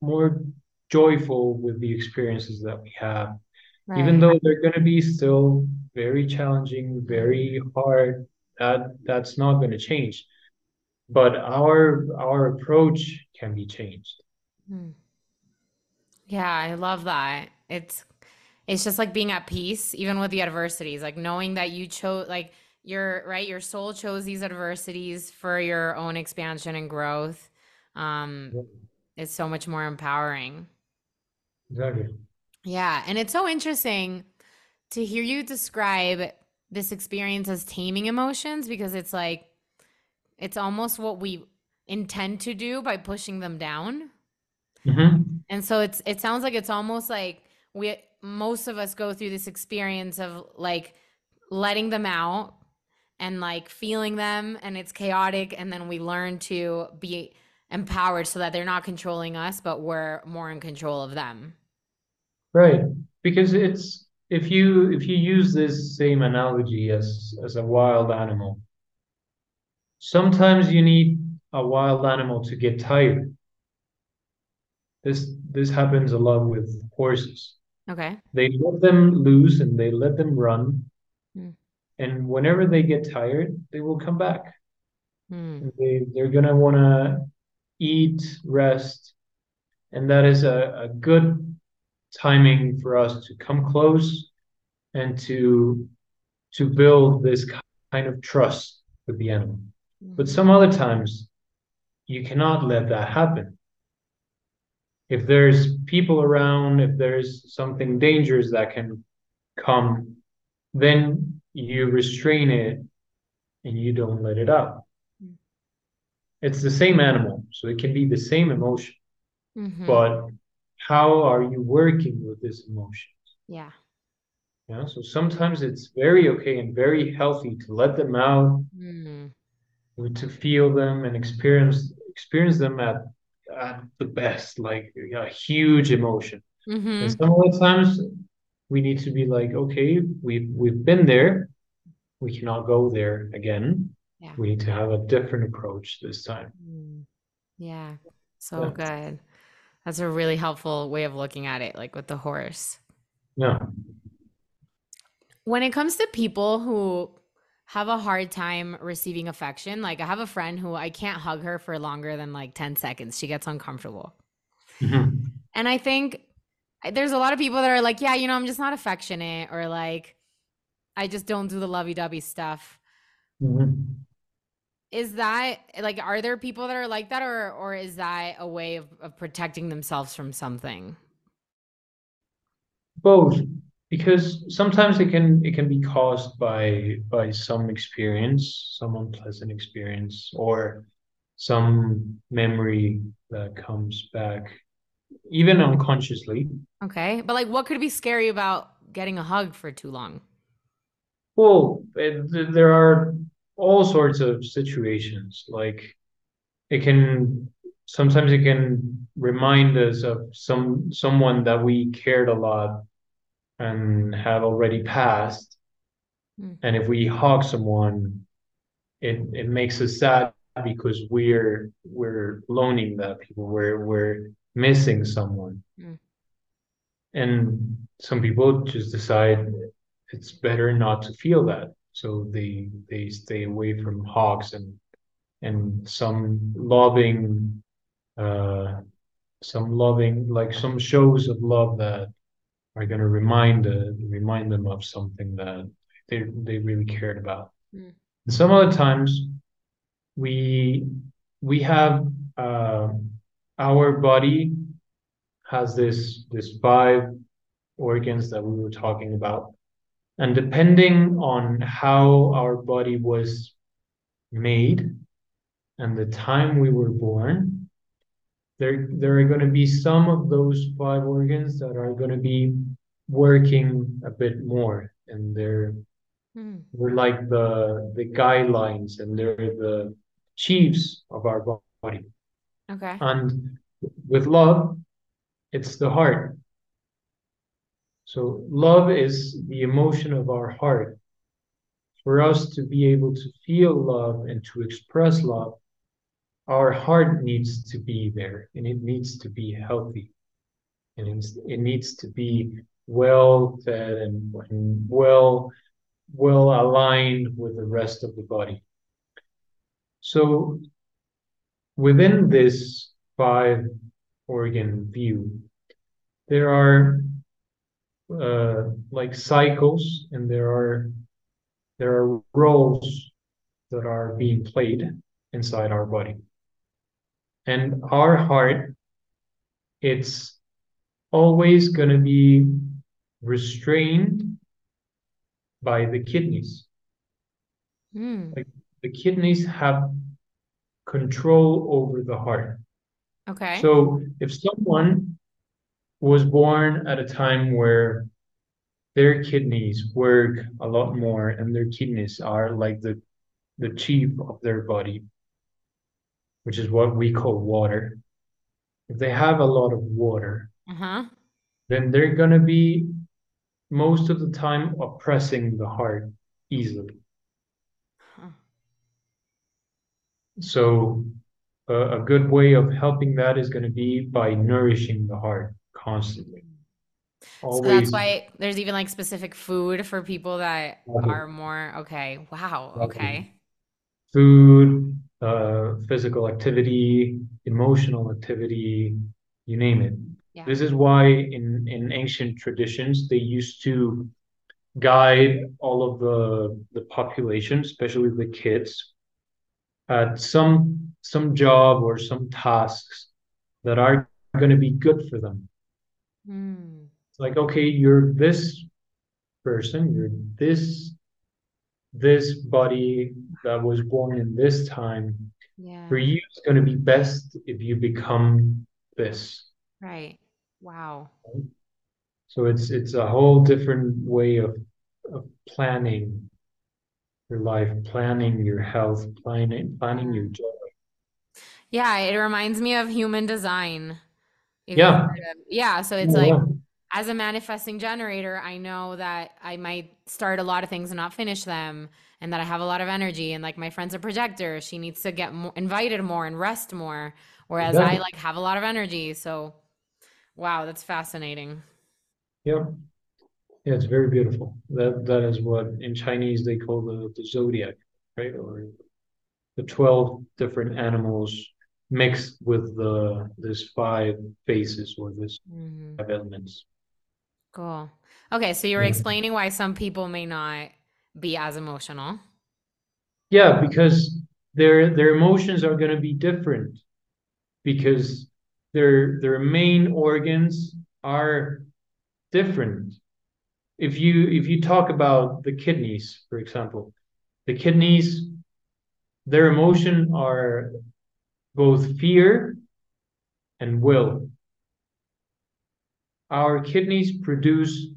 more joyful with the experiences that we have, right. even though they're going to be still very challenging, very hard. That that's not going to change, but our our approach can be changed. Hmm. Yeah, I love that. It's it's just like being at peace even with the adversities, like knowing that you chose like your right your soul chose these adversities for your own expansion and growth um yeah. it's so much more empowering exactly yeah and it's so interesting to hear you describe this experience as taming emotions because it's like it's almost what we intend to do by pushing them down. Mm-hmm. and so it's it sounds like it's almost like we most of us go through this experience of like letting them out and like feeling them and it's chaotic and then we learn to be empowered so that they're not controlling us but we're more in control of them. Right. Because it's if you if you use this same analogy as as a wild animal sometimes you need a wild animal to get tired. This this happens a lot with horses. Okay. They let them loose and they let them run. And whenever they get tired, they will come back. Mm. They they're gonna wanna eat, rest, and that is a, a good timing for us to come close and to to build this kind of trust with the animal. But some other times you cannot let that happen. If there's people around, if there's something dangerous that can come, then you restrain it and you don't let it out. Mm. It's the same animal, so it can be the same emotion. Mm-hmm. But how are you working with this emotion? Yeah. Yeah. So sometimes it's very okay and very healthy to let them out, mm. to feel them and experience experience them at at the best, like a huge emotion. Mm-hmm. And some of the times we need to be like, okay, we've we've been there. We cannot go there again. Yeah. We need to have a different approach this time. Mm. Yeah. So yeah. good. That's a really helpful way of looking at it, like with the horse. Yeah. When it comes to people who have a hard time receiving affection, like I have a friend who I can't hug her for longer than like 10 seconds. She gets uncomfortable. Mm-hmm. And I think there's a lot of people that are like, yeah, you know, I'm just not affectionate or like I just don't do the lovey-dovey stuff. Mm-hmm. Is that like are there people that are like that or or is that a way of, of protecting themselves from something? Both because sometimes it can it can be caused by by some experience some unpleasant experience or some memory that comes back even unconsciously. Okay. But like what could be scary about getting a hug for too long? Well, eh, it, there are all sorts of situations. Like it can sometimes it can remind us of some someone that we cared a lot and have already passed. Mm. And if we hug someone, it it makes us sad because we're we're loaning that people. We're we're missing someone. Mm. And some people just decide it's better not to feel that. So they they stay away from hogs and and some loving uh some loving like some shows of love that are going to remind uh, remind them of something that they they really cared about Mm. and some other times we we have uh, our body has this this five organs that we were talking about and depending on how our body was made and the time we were born there there are going to be some of those five organs that are going to be working a bit more and they're Mm. we're like the the guidelines and they're the chiefs of our body Okay. and with love it's the heart so love is the emotion of our heart. For us to be able to feel love and to express love our heart needs to be there and it needs to be healthy. And it needs to be well fed and, and well well aligned with the rest of the body. So within this five organ view there are uh, like cycles and there are there are roles that are being played inside our body and our heart it's always going to be restrained by the kidneys Mm. like the kidneys have control over the heart Okay. so if someone was born at a time where their kidneys work a lot more and their kidneys are like the the chief of their body which is what we call water if they have a lot of water uh-huh. then they're going to be most of the time oppressing the heart easily Huh. so a, a good way of helping that is going to be by nourishing the heart constantly So that's why there's even like specific food for people that are more okay. Wow. Okay. food, uh, physical activity, emotional activity, you name it. Yeah. This is why in, in ancient traditions they used to guide all of the the population, especially the kids, at some some job or some tasks that are going to be good for them. Mm. It's like, okay, you're this person, you're this this body that was born in this time Yeah. for you it's going to be best if you become this Right. Wow. so it's it's a whole different way of, of planning your life planning your health planning planning your joy Yeah, it reminds me of human design. Yeah. yeah, so it's like as a manifesting generator, I know that I might start a lot of things and not finish them, and that I have a lot of energy. And like my friend's a projector, she needs to get more, invited more and rest more, whereas I like have a lot of energy. So, wow, that's fascinating. yeah yeah it's very beautiful that that is what in chinese they call the, the zodiac right or the 12 different animals mixed with the this five phases or this Mhm. five elements Cool. Okay, so you were Yeah. explaining why some people may not be as emotional. Yeah, because their their emotions are going to be different because their their main organs are different. If you if you talk about the kidneys, for example, the kidneys, their emotion are both fear and will. Our kidneys produce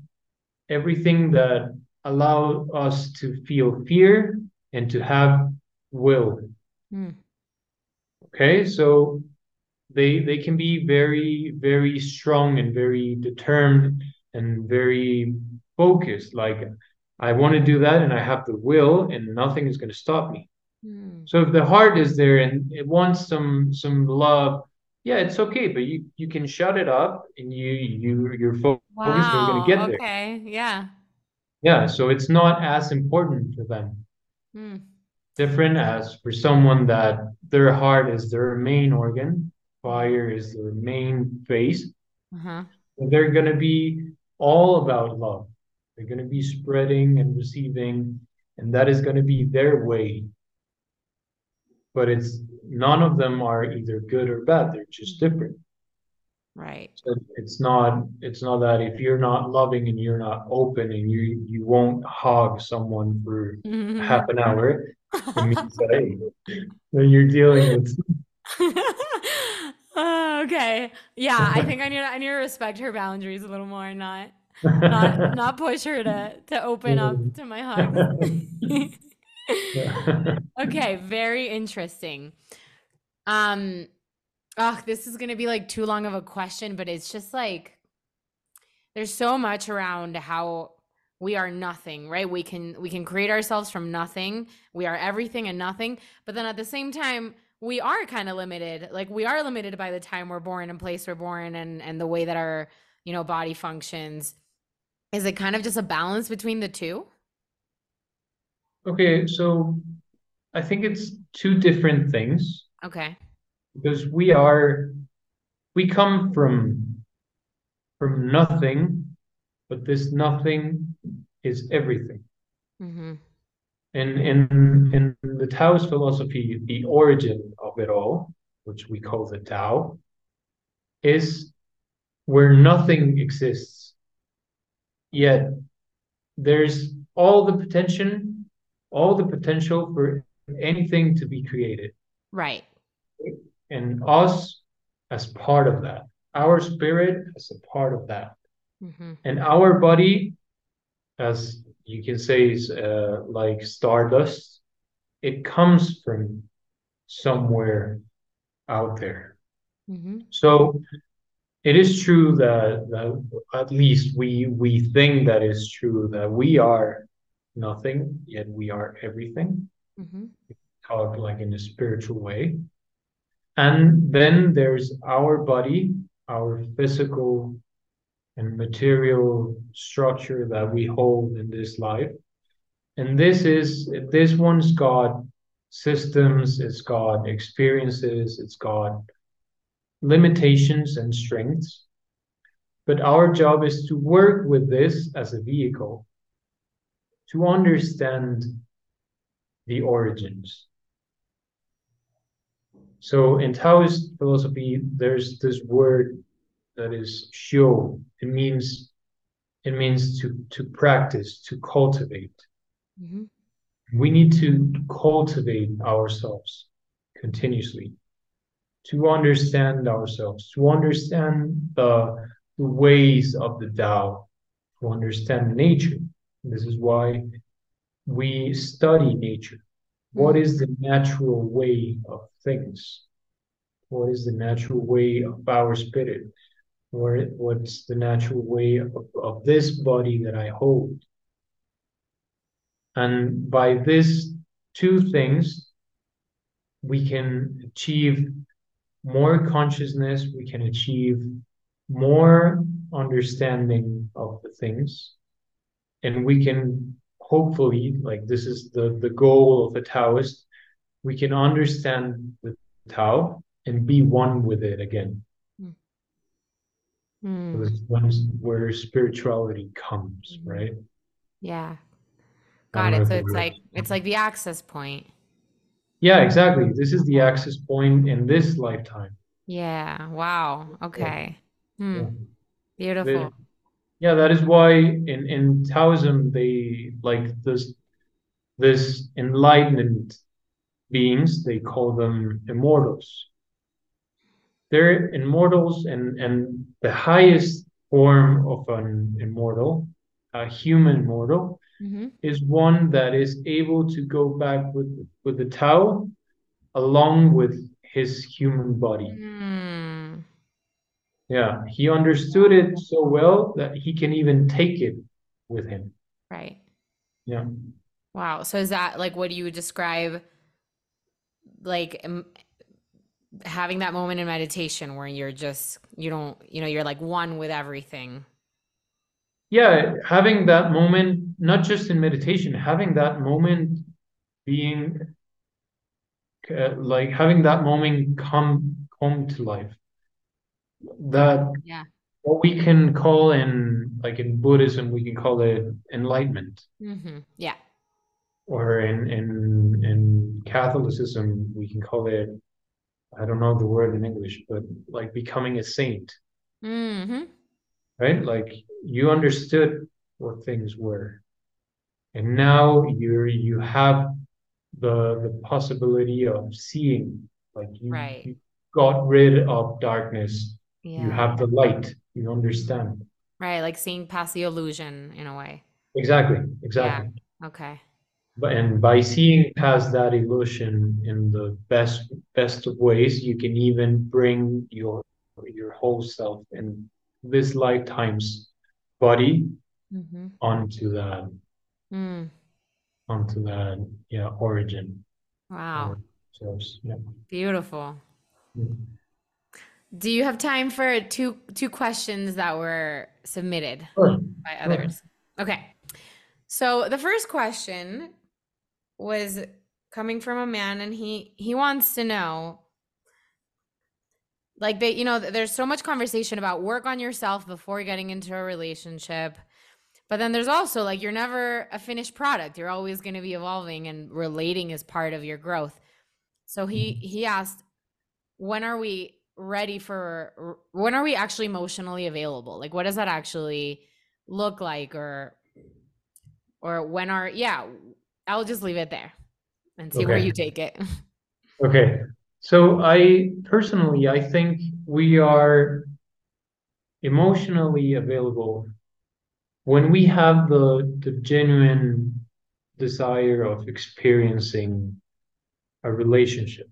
everything that allow us to feel fear and to have will. Hmm. Okay, so they they can be very very strong and very determined and very focused. Like I want to do that and I have the will and nothing is going to stop me. Hmm. So if the heart is there and it wants some some love, yeah, it's okay, but you you can shut it up and you you you're fo- focused. You're going Wow. to get there. Okay. Yeah. Yeah, so it's not as important for them. Mm. Different as for someone that their heart is their main organ, fire is their main phase. Uh-huh. They're going to be all about love. They're going to be spreading and receiving, and that is going to be their way. But it's none of them are either good or bad. They're just different. Right. So it's not it's not that if you're not loving and you're not open and you you won't hog someone for mm-hmm. half an hour, it means that hey, then you're dealing with okay. Yeah, I think I need to, I need to respect her boundaries a little more, and not not not push her to to open up to my hugs. Okay, very interesting. Um, oh, this is gonna be like too long of a question, but it's just like there's so much around how we are nothing, right? We can we can create ourselves from nothing. We are everything and nothing, but then at the same time, we are kind of limited. Like we are limited by the time we're born and place we're born and and the way that our, you know, body functions. Is it kind of just a balance between the two? Okay, so I think it's two different things Okay. because we are we come from from nothing, but this nothing is everything. Mm-hmm. In in in the Taoist philosophy, the origin of it all, which we call the Tao, is where nothing exists. Yet there's all the potential, all the potential for anything to be created. Right. And us as part of that, our spirit as a part of that. Mm-hmm. And our body, as you can say, is uh, like stardust. It comes from somewhere out there. Mm-hmm. So it is true that, that at least we we think that is true that we are nothing, yet we are everything. Mm-hmm. Talk like in a spiritual way. And then there's our body, our physical and material structure that we hold in this life. And this is this one's got systems, it's got experiences, it's got limitations and strengths. But our job is to work with this as a vehicle to understand the origins. So in Taoist philosophy, there's this word that is xiu. It means it means to to practice, to cultivate. Mm-hmm. We need to cultivate ourselves continuously to understand ourselves, to understand the, the ways of the Tao, to understand nature. This is why we study nature. What mm-hmm. is the natural way of things? What is the natural way of our spirit? Or what's the natural way of, of this body that I hold? And by these two things, we can achieve more consciousness, we can achieve more understanding of the things, and we can hopefully, like this is the, the goal of the Taoist, we can understand the Tao and be one with it again. Mm. So this is where spirituality comes, right? Yeah. Got it. So it's like it's like the access point. Yeah, exactly. This is the access point in this lifetime. Yeah. Wow. Okay. Hmm. Yeah. Beautiful. Yeah that is why in in taoism they like this this enlightened beings they call them immortals they're immortals and and the highest form of an immortal a human mortal Mm-hmm. is one that is able to go back with with the tao along with his human body Mm. Yeah he understood it so well that he can even take it with him Right. yeah Wow. So is that like what do you describe like having that moment in meditation where you're just you don't you know you're like one with everything. yeah, having that moment, not just in meditation, having that moment being uh, like having that moment come come to life. That Yeah. what we can call in like in Buddhism, we can call it enlightenment, hmm Yeah. or in in in Catholicism, we can call it I don't know the word in English, but like becoming a saint, hmm right? Like you understood what things were, and now you're you have the the possibility of seeing, like you Right. you got rid of darkness, you have the light, you understand. Right. Like seeing past the illusion in a way. Exactly, Yeah. exactly. Okay. But and by seeing past that illusion in the best best of ways, you can even bring your your whole self in this lifetime's body hmm onto that Mm. onto that yeah origin Wow. Yeah. Beautiful. Mm. Do you have time for two two questions that were submitted Sure, by sure. others? Okay. So the first question was coming from a man and he he wants to know like they you know there's so much conversation about work on yourself before getting into a relationship but then there's also like you're never a finished product you're always going to be evolving and relating is part of your growth so he he asked when are we ready for when are we actually emotionally available like what does that actually look like or or when are yeah i'll just leave it there and see where you take it Okay. So I personally, I think we are emotionally available when we have the the genuine desire of experiencing a relationship.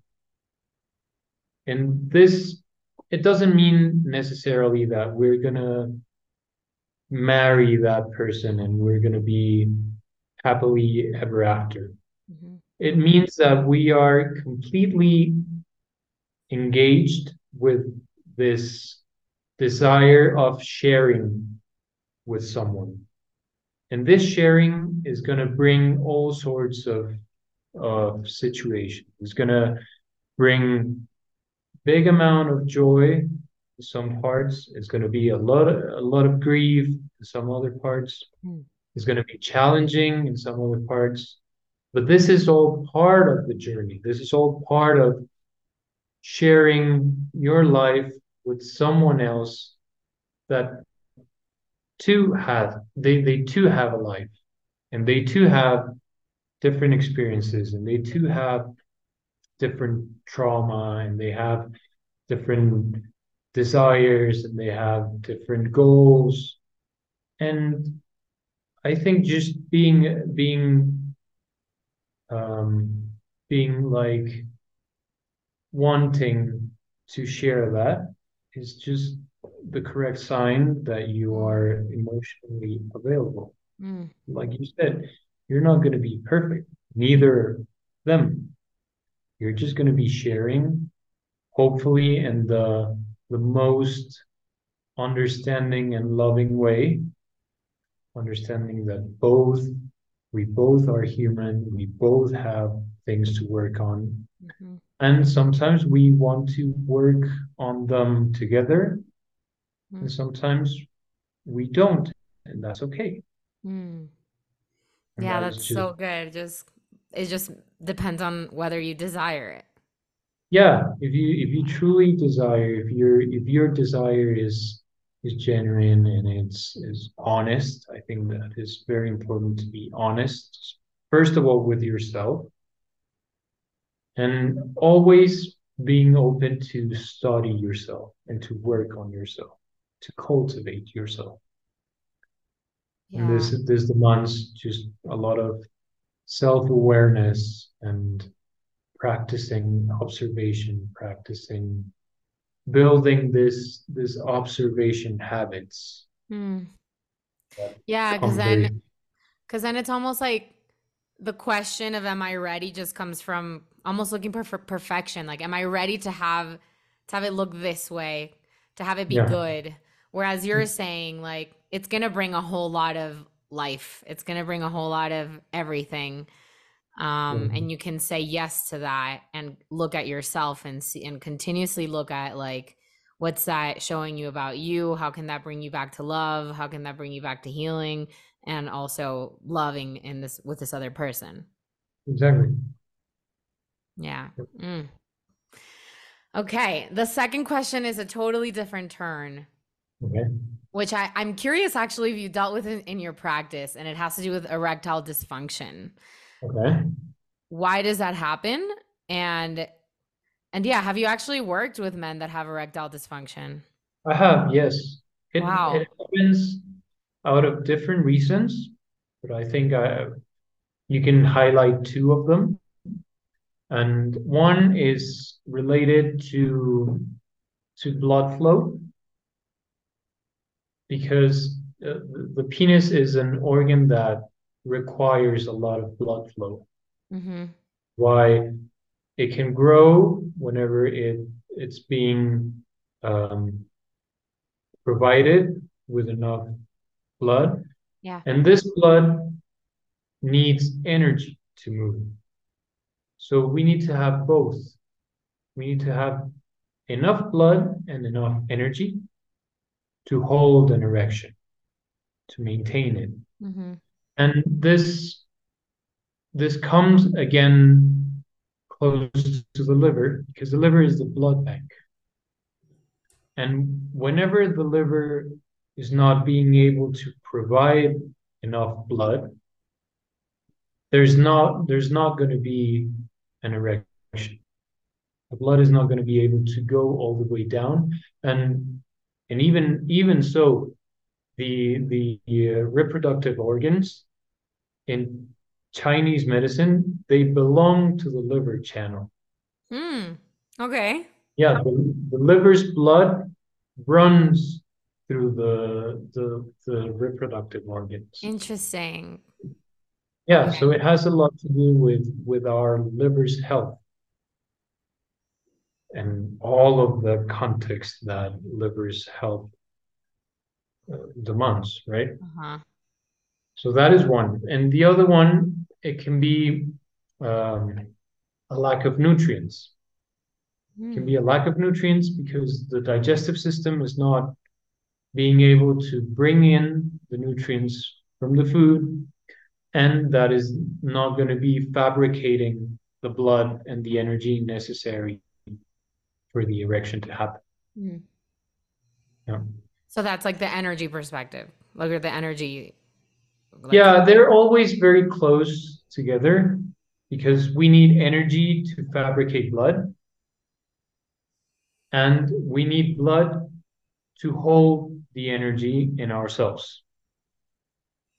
And this, it doesn't mean necessarily that we're gonna marry that person and we're gonna be happily ever after. Mhm. It means that we are completely engaged with this desire of sharing with someone. And this sharing is going to bring all sorts of, of situations. It's going to bring big amount of joy in some parts. It's going to be a lot of, a lot of grief in some other parts. Mm. It's going to be challenging in some other parts. But this is all part of the journey. This is all part of sharing your life with someone else that too have they they too have a life and they too have different experiences and they too have different trauma and they have different desires and they have different goals and i think just being being um being like wanting to share that is just the correct sign that you are emotionally available. Mm. Like you said, you're not going to be perfect, neither them. You're just going to be sharing, hopefully, in the the most understanding and loving way, understanding that both we both are human, we both have things to work on, Mhm. and sometimes we want to work on them together, and Mm. sometimes we don't, and that's okay. Mm. And Yeah, that that's just so good. Just it just depends on whether you desire it. yeah, if you if you truly desire, if your if your desire is is genuine and it's is honest, I think that is very important to be honest, first of all with yourself, and always being open to study yourself and to work on yourself, to cultivate yourself. And Yeah. this this demands just a lot of self-awareness and practicing observation, practicing building this this observation habits. Mm. Yeah, because then because then it's almost like the question of am I ready? just comes from almost looking for, for perfection. Like, am I ready to have to have it look this way, to have it be yeah. good, Whereas you're saying like it's going to bring a whole lot of life. It's going to bring a whole lot of everything. Um, Mhm. and you can say yes to that and look at yourself and see and continuously look at like what's that showing you about you? How can that bring you back to love? How can that bring you back to healing and also loving in this with this other person? Exactly. Yeah. Mm. Okay. The second question is a totally different turn, Okay. which I, I'm curious actually if you dealt with it in your practice, and it has to do with erectile dysfunction. Okay. Why does that happen? And and yeah, have you actually worked with men that have erectile dysfunction? I have, yes. It, Wow. it happens out of different reasons, but I think I, you can highlight two of them. And one is related to to blood flow because uh, the, penis is an organ that requires a lot of blood flow. Mm-hmm. Why it can grow whenever it it's being um, provided with enough blood, Yeah. and this blood needs energy to move. So we need to have both. We need to have enough blood and enough energy to hold an erection, to maintain it. Mm-hmm. And this this comes again close to the liver because the liver is the blood bank. And whenever the liver is not being able to provide enough blood, there's not there's not going to be an erection. The blood is not going to be able to go all the way down, and and even even so, the the uh, reproductive organs in Chinese medicine they belong to the liver channel. Mm. Okay. Yeah, the, the liver's blood runs through the the the reproductive organs. Interesting. Yeah, Okay. so it has a lot to do with with our liver's health and all of the context that liver's health uh, demands, right? Uh-huh. So that is one. And the other one, it can be um, a lack of nutrients. It can Mm. be a lack of nutrients because the digestive system is not being able to bring in the nutrients from the food, and that is not going to be fabricating the blood and the energy necessary for the erection to happen. Mm. Yeah. So that's like the energy perspective. Look at the energy. like- Yeah, they're always very close together because we need energy to fabricate blood, and we need blood to hold the energy in ourselves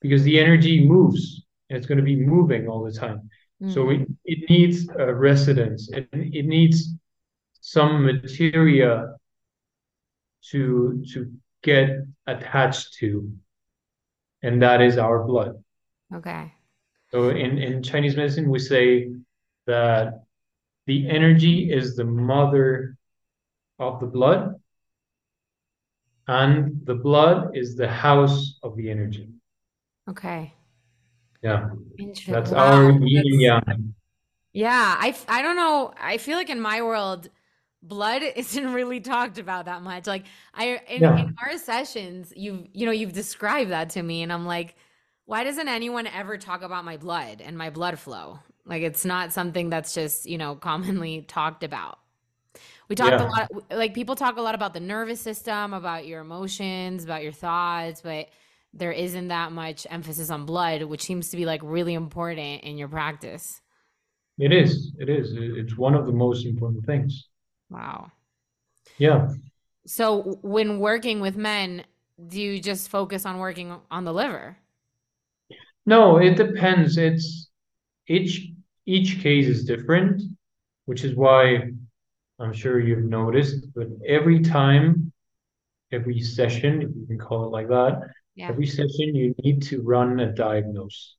because the energy moves and it's going to be moving all the time. So Mhm. it, it needs a residence, it, it needs some material to to get attached to, and that is our blood. Okay. So in, in Chinese medicine, we say that the energy is the mother of the blood, and the blood is the house of the energy. Okay. Yeah, Interesting. that's Wow, our yin yang. Yeah, I, I don't know. I feel like in my world, blood isn't really talked about that much. Like I in, Yeah. in our sessions, you've you know you've described that to me, and I'm like, why doesn't anyone ever talk about my blood and my blood flow? Like it's not something that's just you know commonly talked about. We talk a lot, like people talk a lot about the nervous system, about your emotions, about your thoughts, but there isn't that much emphasis on blood, which seems to be like really important in your practice. It is, it is. It's one of the most important things. Wow. Yeah. So when working with men, do you just focus on working on the liver? No, it depends. It's each each case is different, which is why I'm sure you've noticed, but every time, every session, if you can call it like that, Yeah. every session you need to run a diagnose.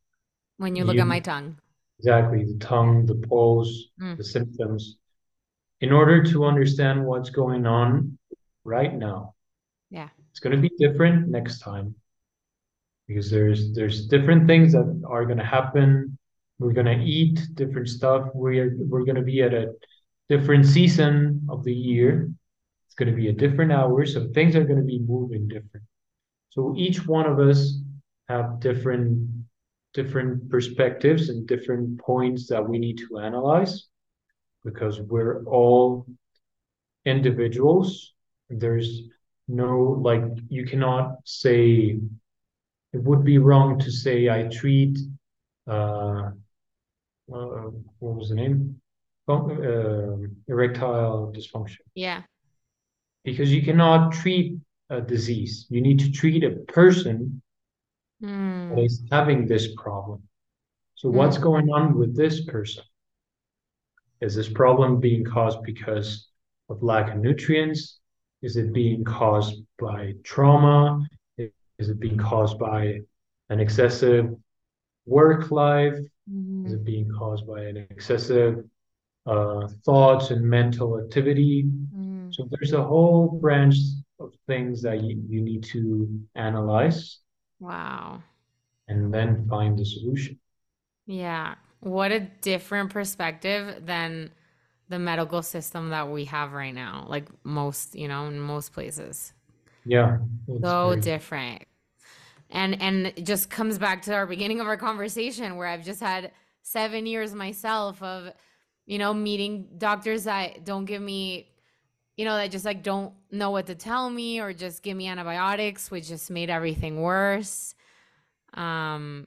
When you look at my tongue. Exactly, the tongue, the pulse, Mm. the symptoms, in order to understand what's going on right now. Yeah. It's going to be different next time because there's there's different things that are going to happen. We're going to eat different stuff. We're we're going to be at a different season of the year. It's going to be a different hour, so things are going to be moving different. So each one of us have different different perspectives and different points that we need to analyze because we're all individuals. There's no like you cannot say it would be wrong to say I treat uh, uh what was the name? Uh, erectile dysfunction. Yeah. Because you cannot treat a disease. You need to treat a person mm. that is having this problem. So, mm. what's going on with this person? Is this problem being caused because of lack of nutrients? Is it being caused by trauma? Is it being caused by an excessive work life? Mm. Is it being caused by an excessive uh, thoughts and mental activity? Mm. So there's a whole branch of things that you, you need to analyze. Wow. And then find the solution. Yeah. What a different perspective than the medical system that we have right now. Like most, you know, in most places. Yeah. So great. different. And and it just comes back to our beginning of our conversation where I've just had 7 years myself of you know meeting doctors that don't give me you know, that just like don't know what to tell me or just give me antibiotics, which just made everything worse. Um,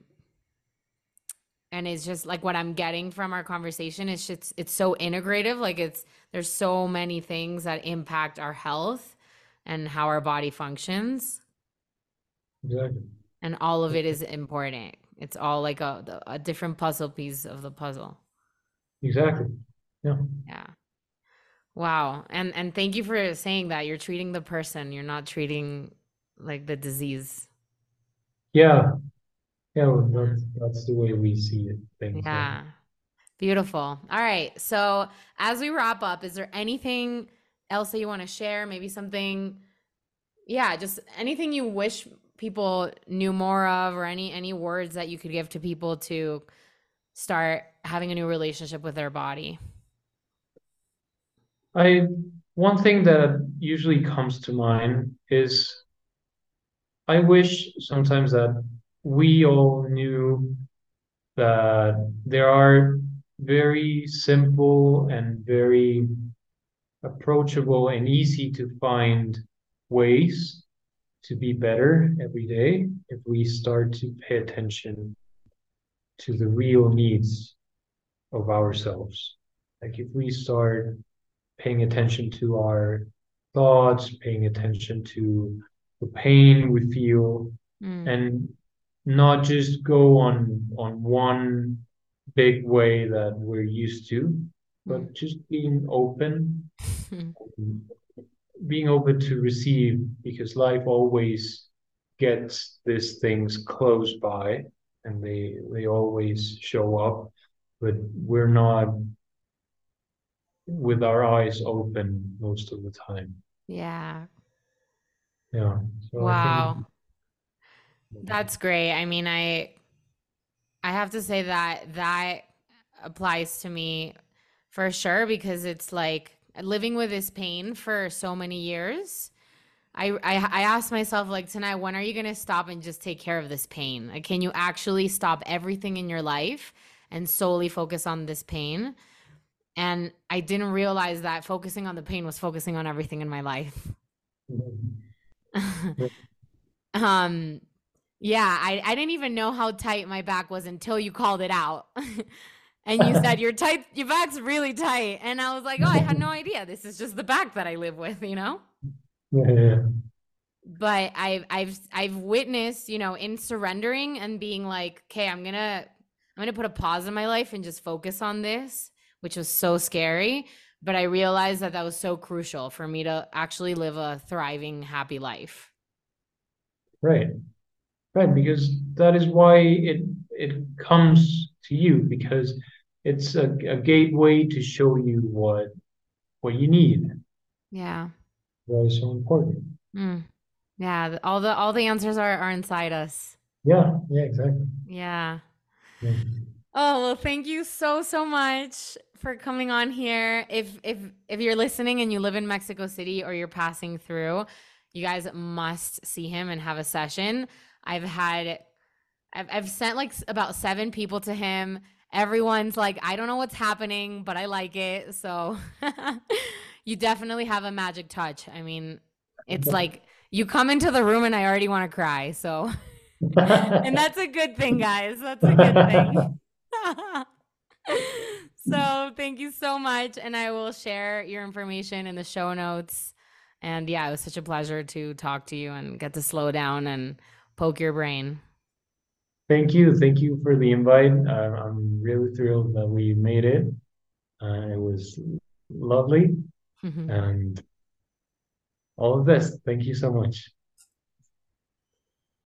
and it's just like what I'm getting from our conversation is just it's so integrative. Like it's there's so many things that impact our health and how our body functions. Exactly. And all of it is important. It's all like a a different puzzle piece of the puzzle. Exactly. Yeah. Yeah. Wow. And and thank you for saying that. You're treating the person, you're not treating like the disease. Yeah. Yeah, well, that's that's the way we see it. Things, yeah. Beautiful. All right. So as we wrap up, is there anything else that you want to share? Maybe something, yeah, just anything you wish people knew more of, or any any words that you could give to people to start having a new relationship with their body. I one thing that usually comes to mind is I wish sometimes that we all knew that there are very simple and very approachable and easy to find ways to be better every day if we start to pay attention to the real needs of ourselves. Like if we start paying attention to our thoughts, paying attention to the pain we feel, mm. and not just go on on one big way that we're used to, but mm. just being open, being open to receive, because life always gets these things close by and they they always show up, but we're not with our eyes open most of the time. Yeah. Yeah. So wow. That's great. I mean, I I have to say that that applies to me for sure because it's like living with this pain for so many years. I, I, I asked myself like tonight, when are you gonna stop and just take care of this pain? Like, can you actually stop everything in your life and solely focus on this pain? And I didn't realize that focusing on the pain was focusing on everything in my life. um yeah, I, I didn't even know how tight my back was until you called it out. and you said your tight your back's really tight. And I was like, Oh, I had no idea. This is just the back that I live with, you know? Yeah. But I've I've I've witnessed, you know, in surrendering and being like, okay, I'm gonna I'm gonna put a pause in my life and just focus on this which was so scary. But I realized that that was so crucial for me to actually live a thriving, happy life. Right. Right. Because that is why it it comes to you because it's a, a gateway to show you what what you need. Yeah. That is so important. Mm. Yeah, all the all the answers are are inside us. Yeah, yeah, exactly. Yeah. Yeah. Oh, well, thank you so so much for coming on here. If if if you're listening and you live in Mexico City or you're passing through, you guys must see him and have a session. I've had I've I've sent like about 7 people to him. Everyone's like, "I don't know what's happening, but I like it." So you definitely have a magic touch. I mean, it's like you come into the room and I already want to cry. So and that's a good thing, guys. That's a good thing. so thank you so much. And I will share your information in the show notes. And yeah, it was such a pleasure to talk to you and get to slow down and poke your brain. Thank you. Thank you for the invite. Uh, I'm really thrilled that we made it. Uh, it was lovely and all of this. Thank you so much.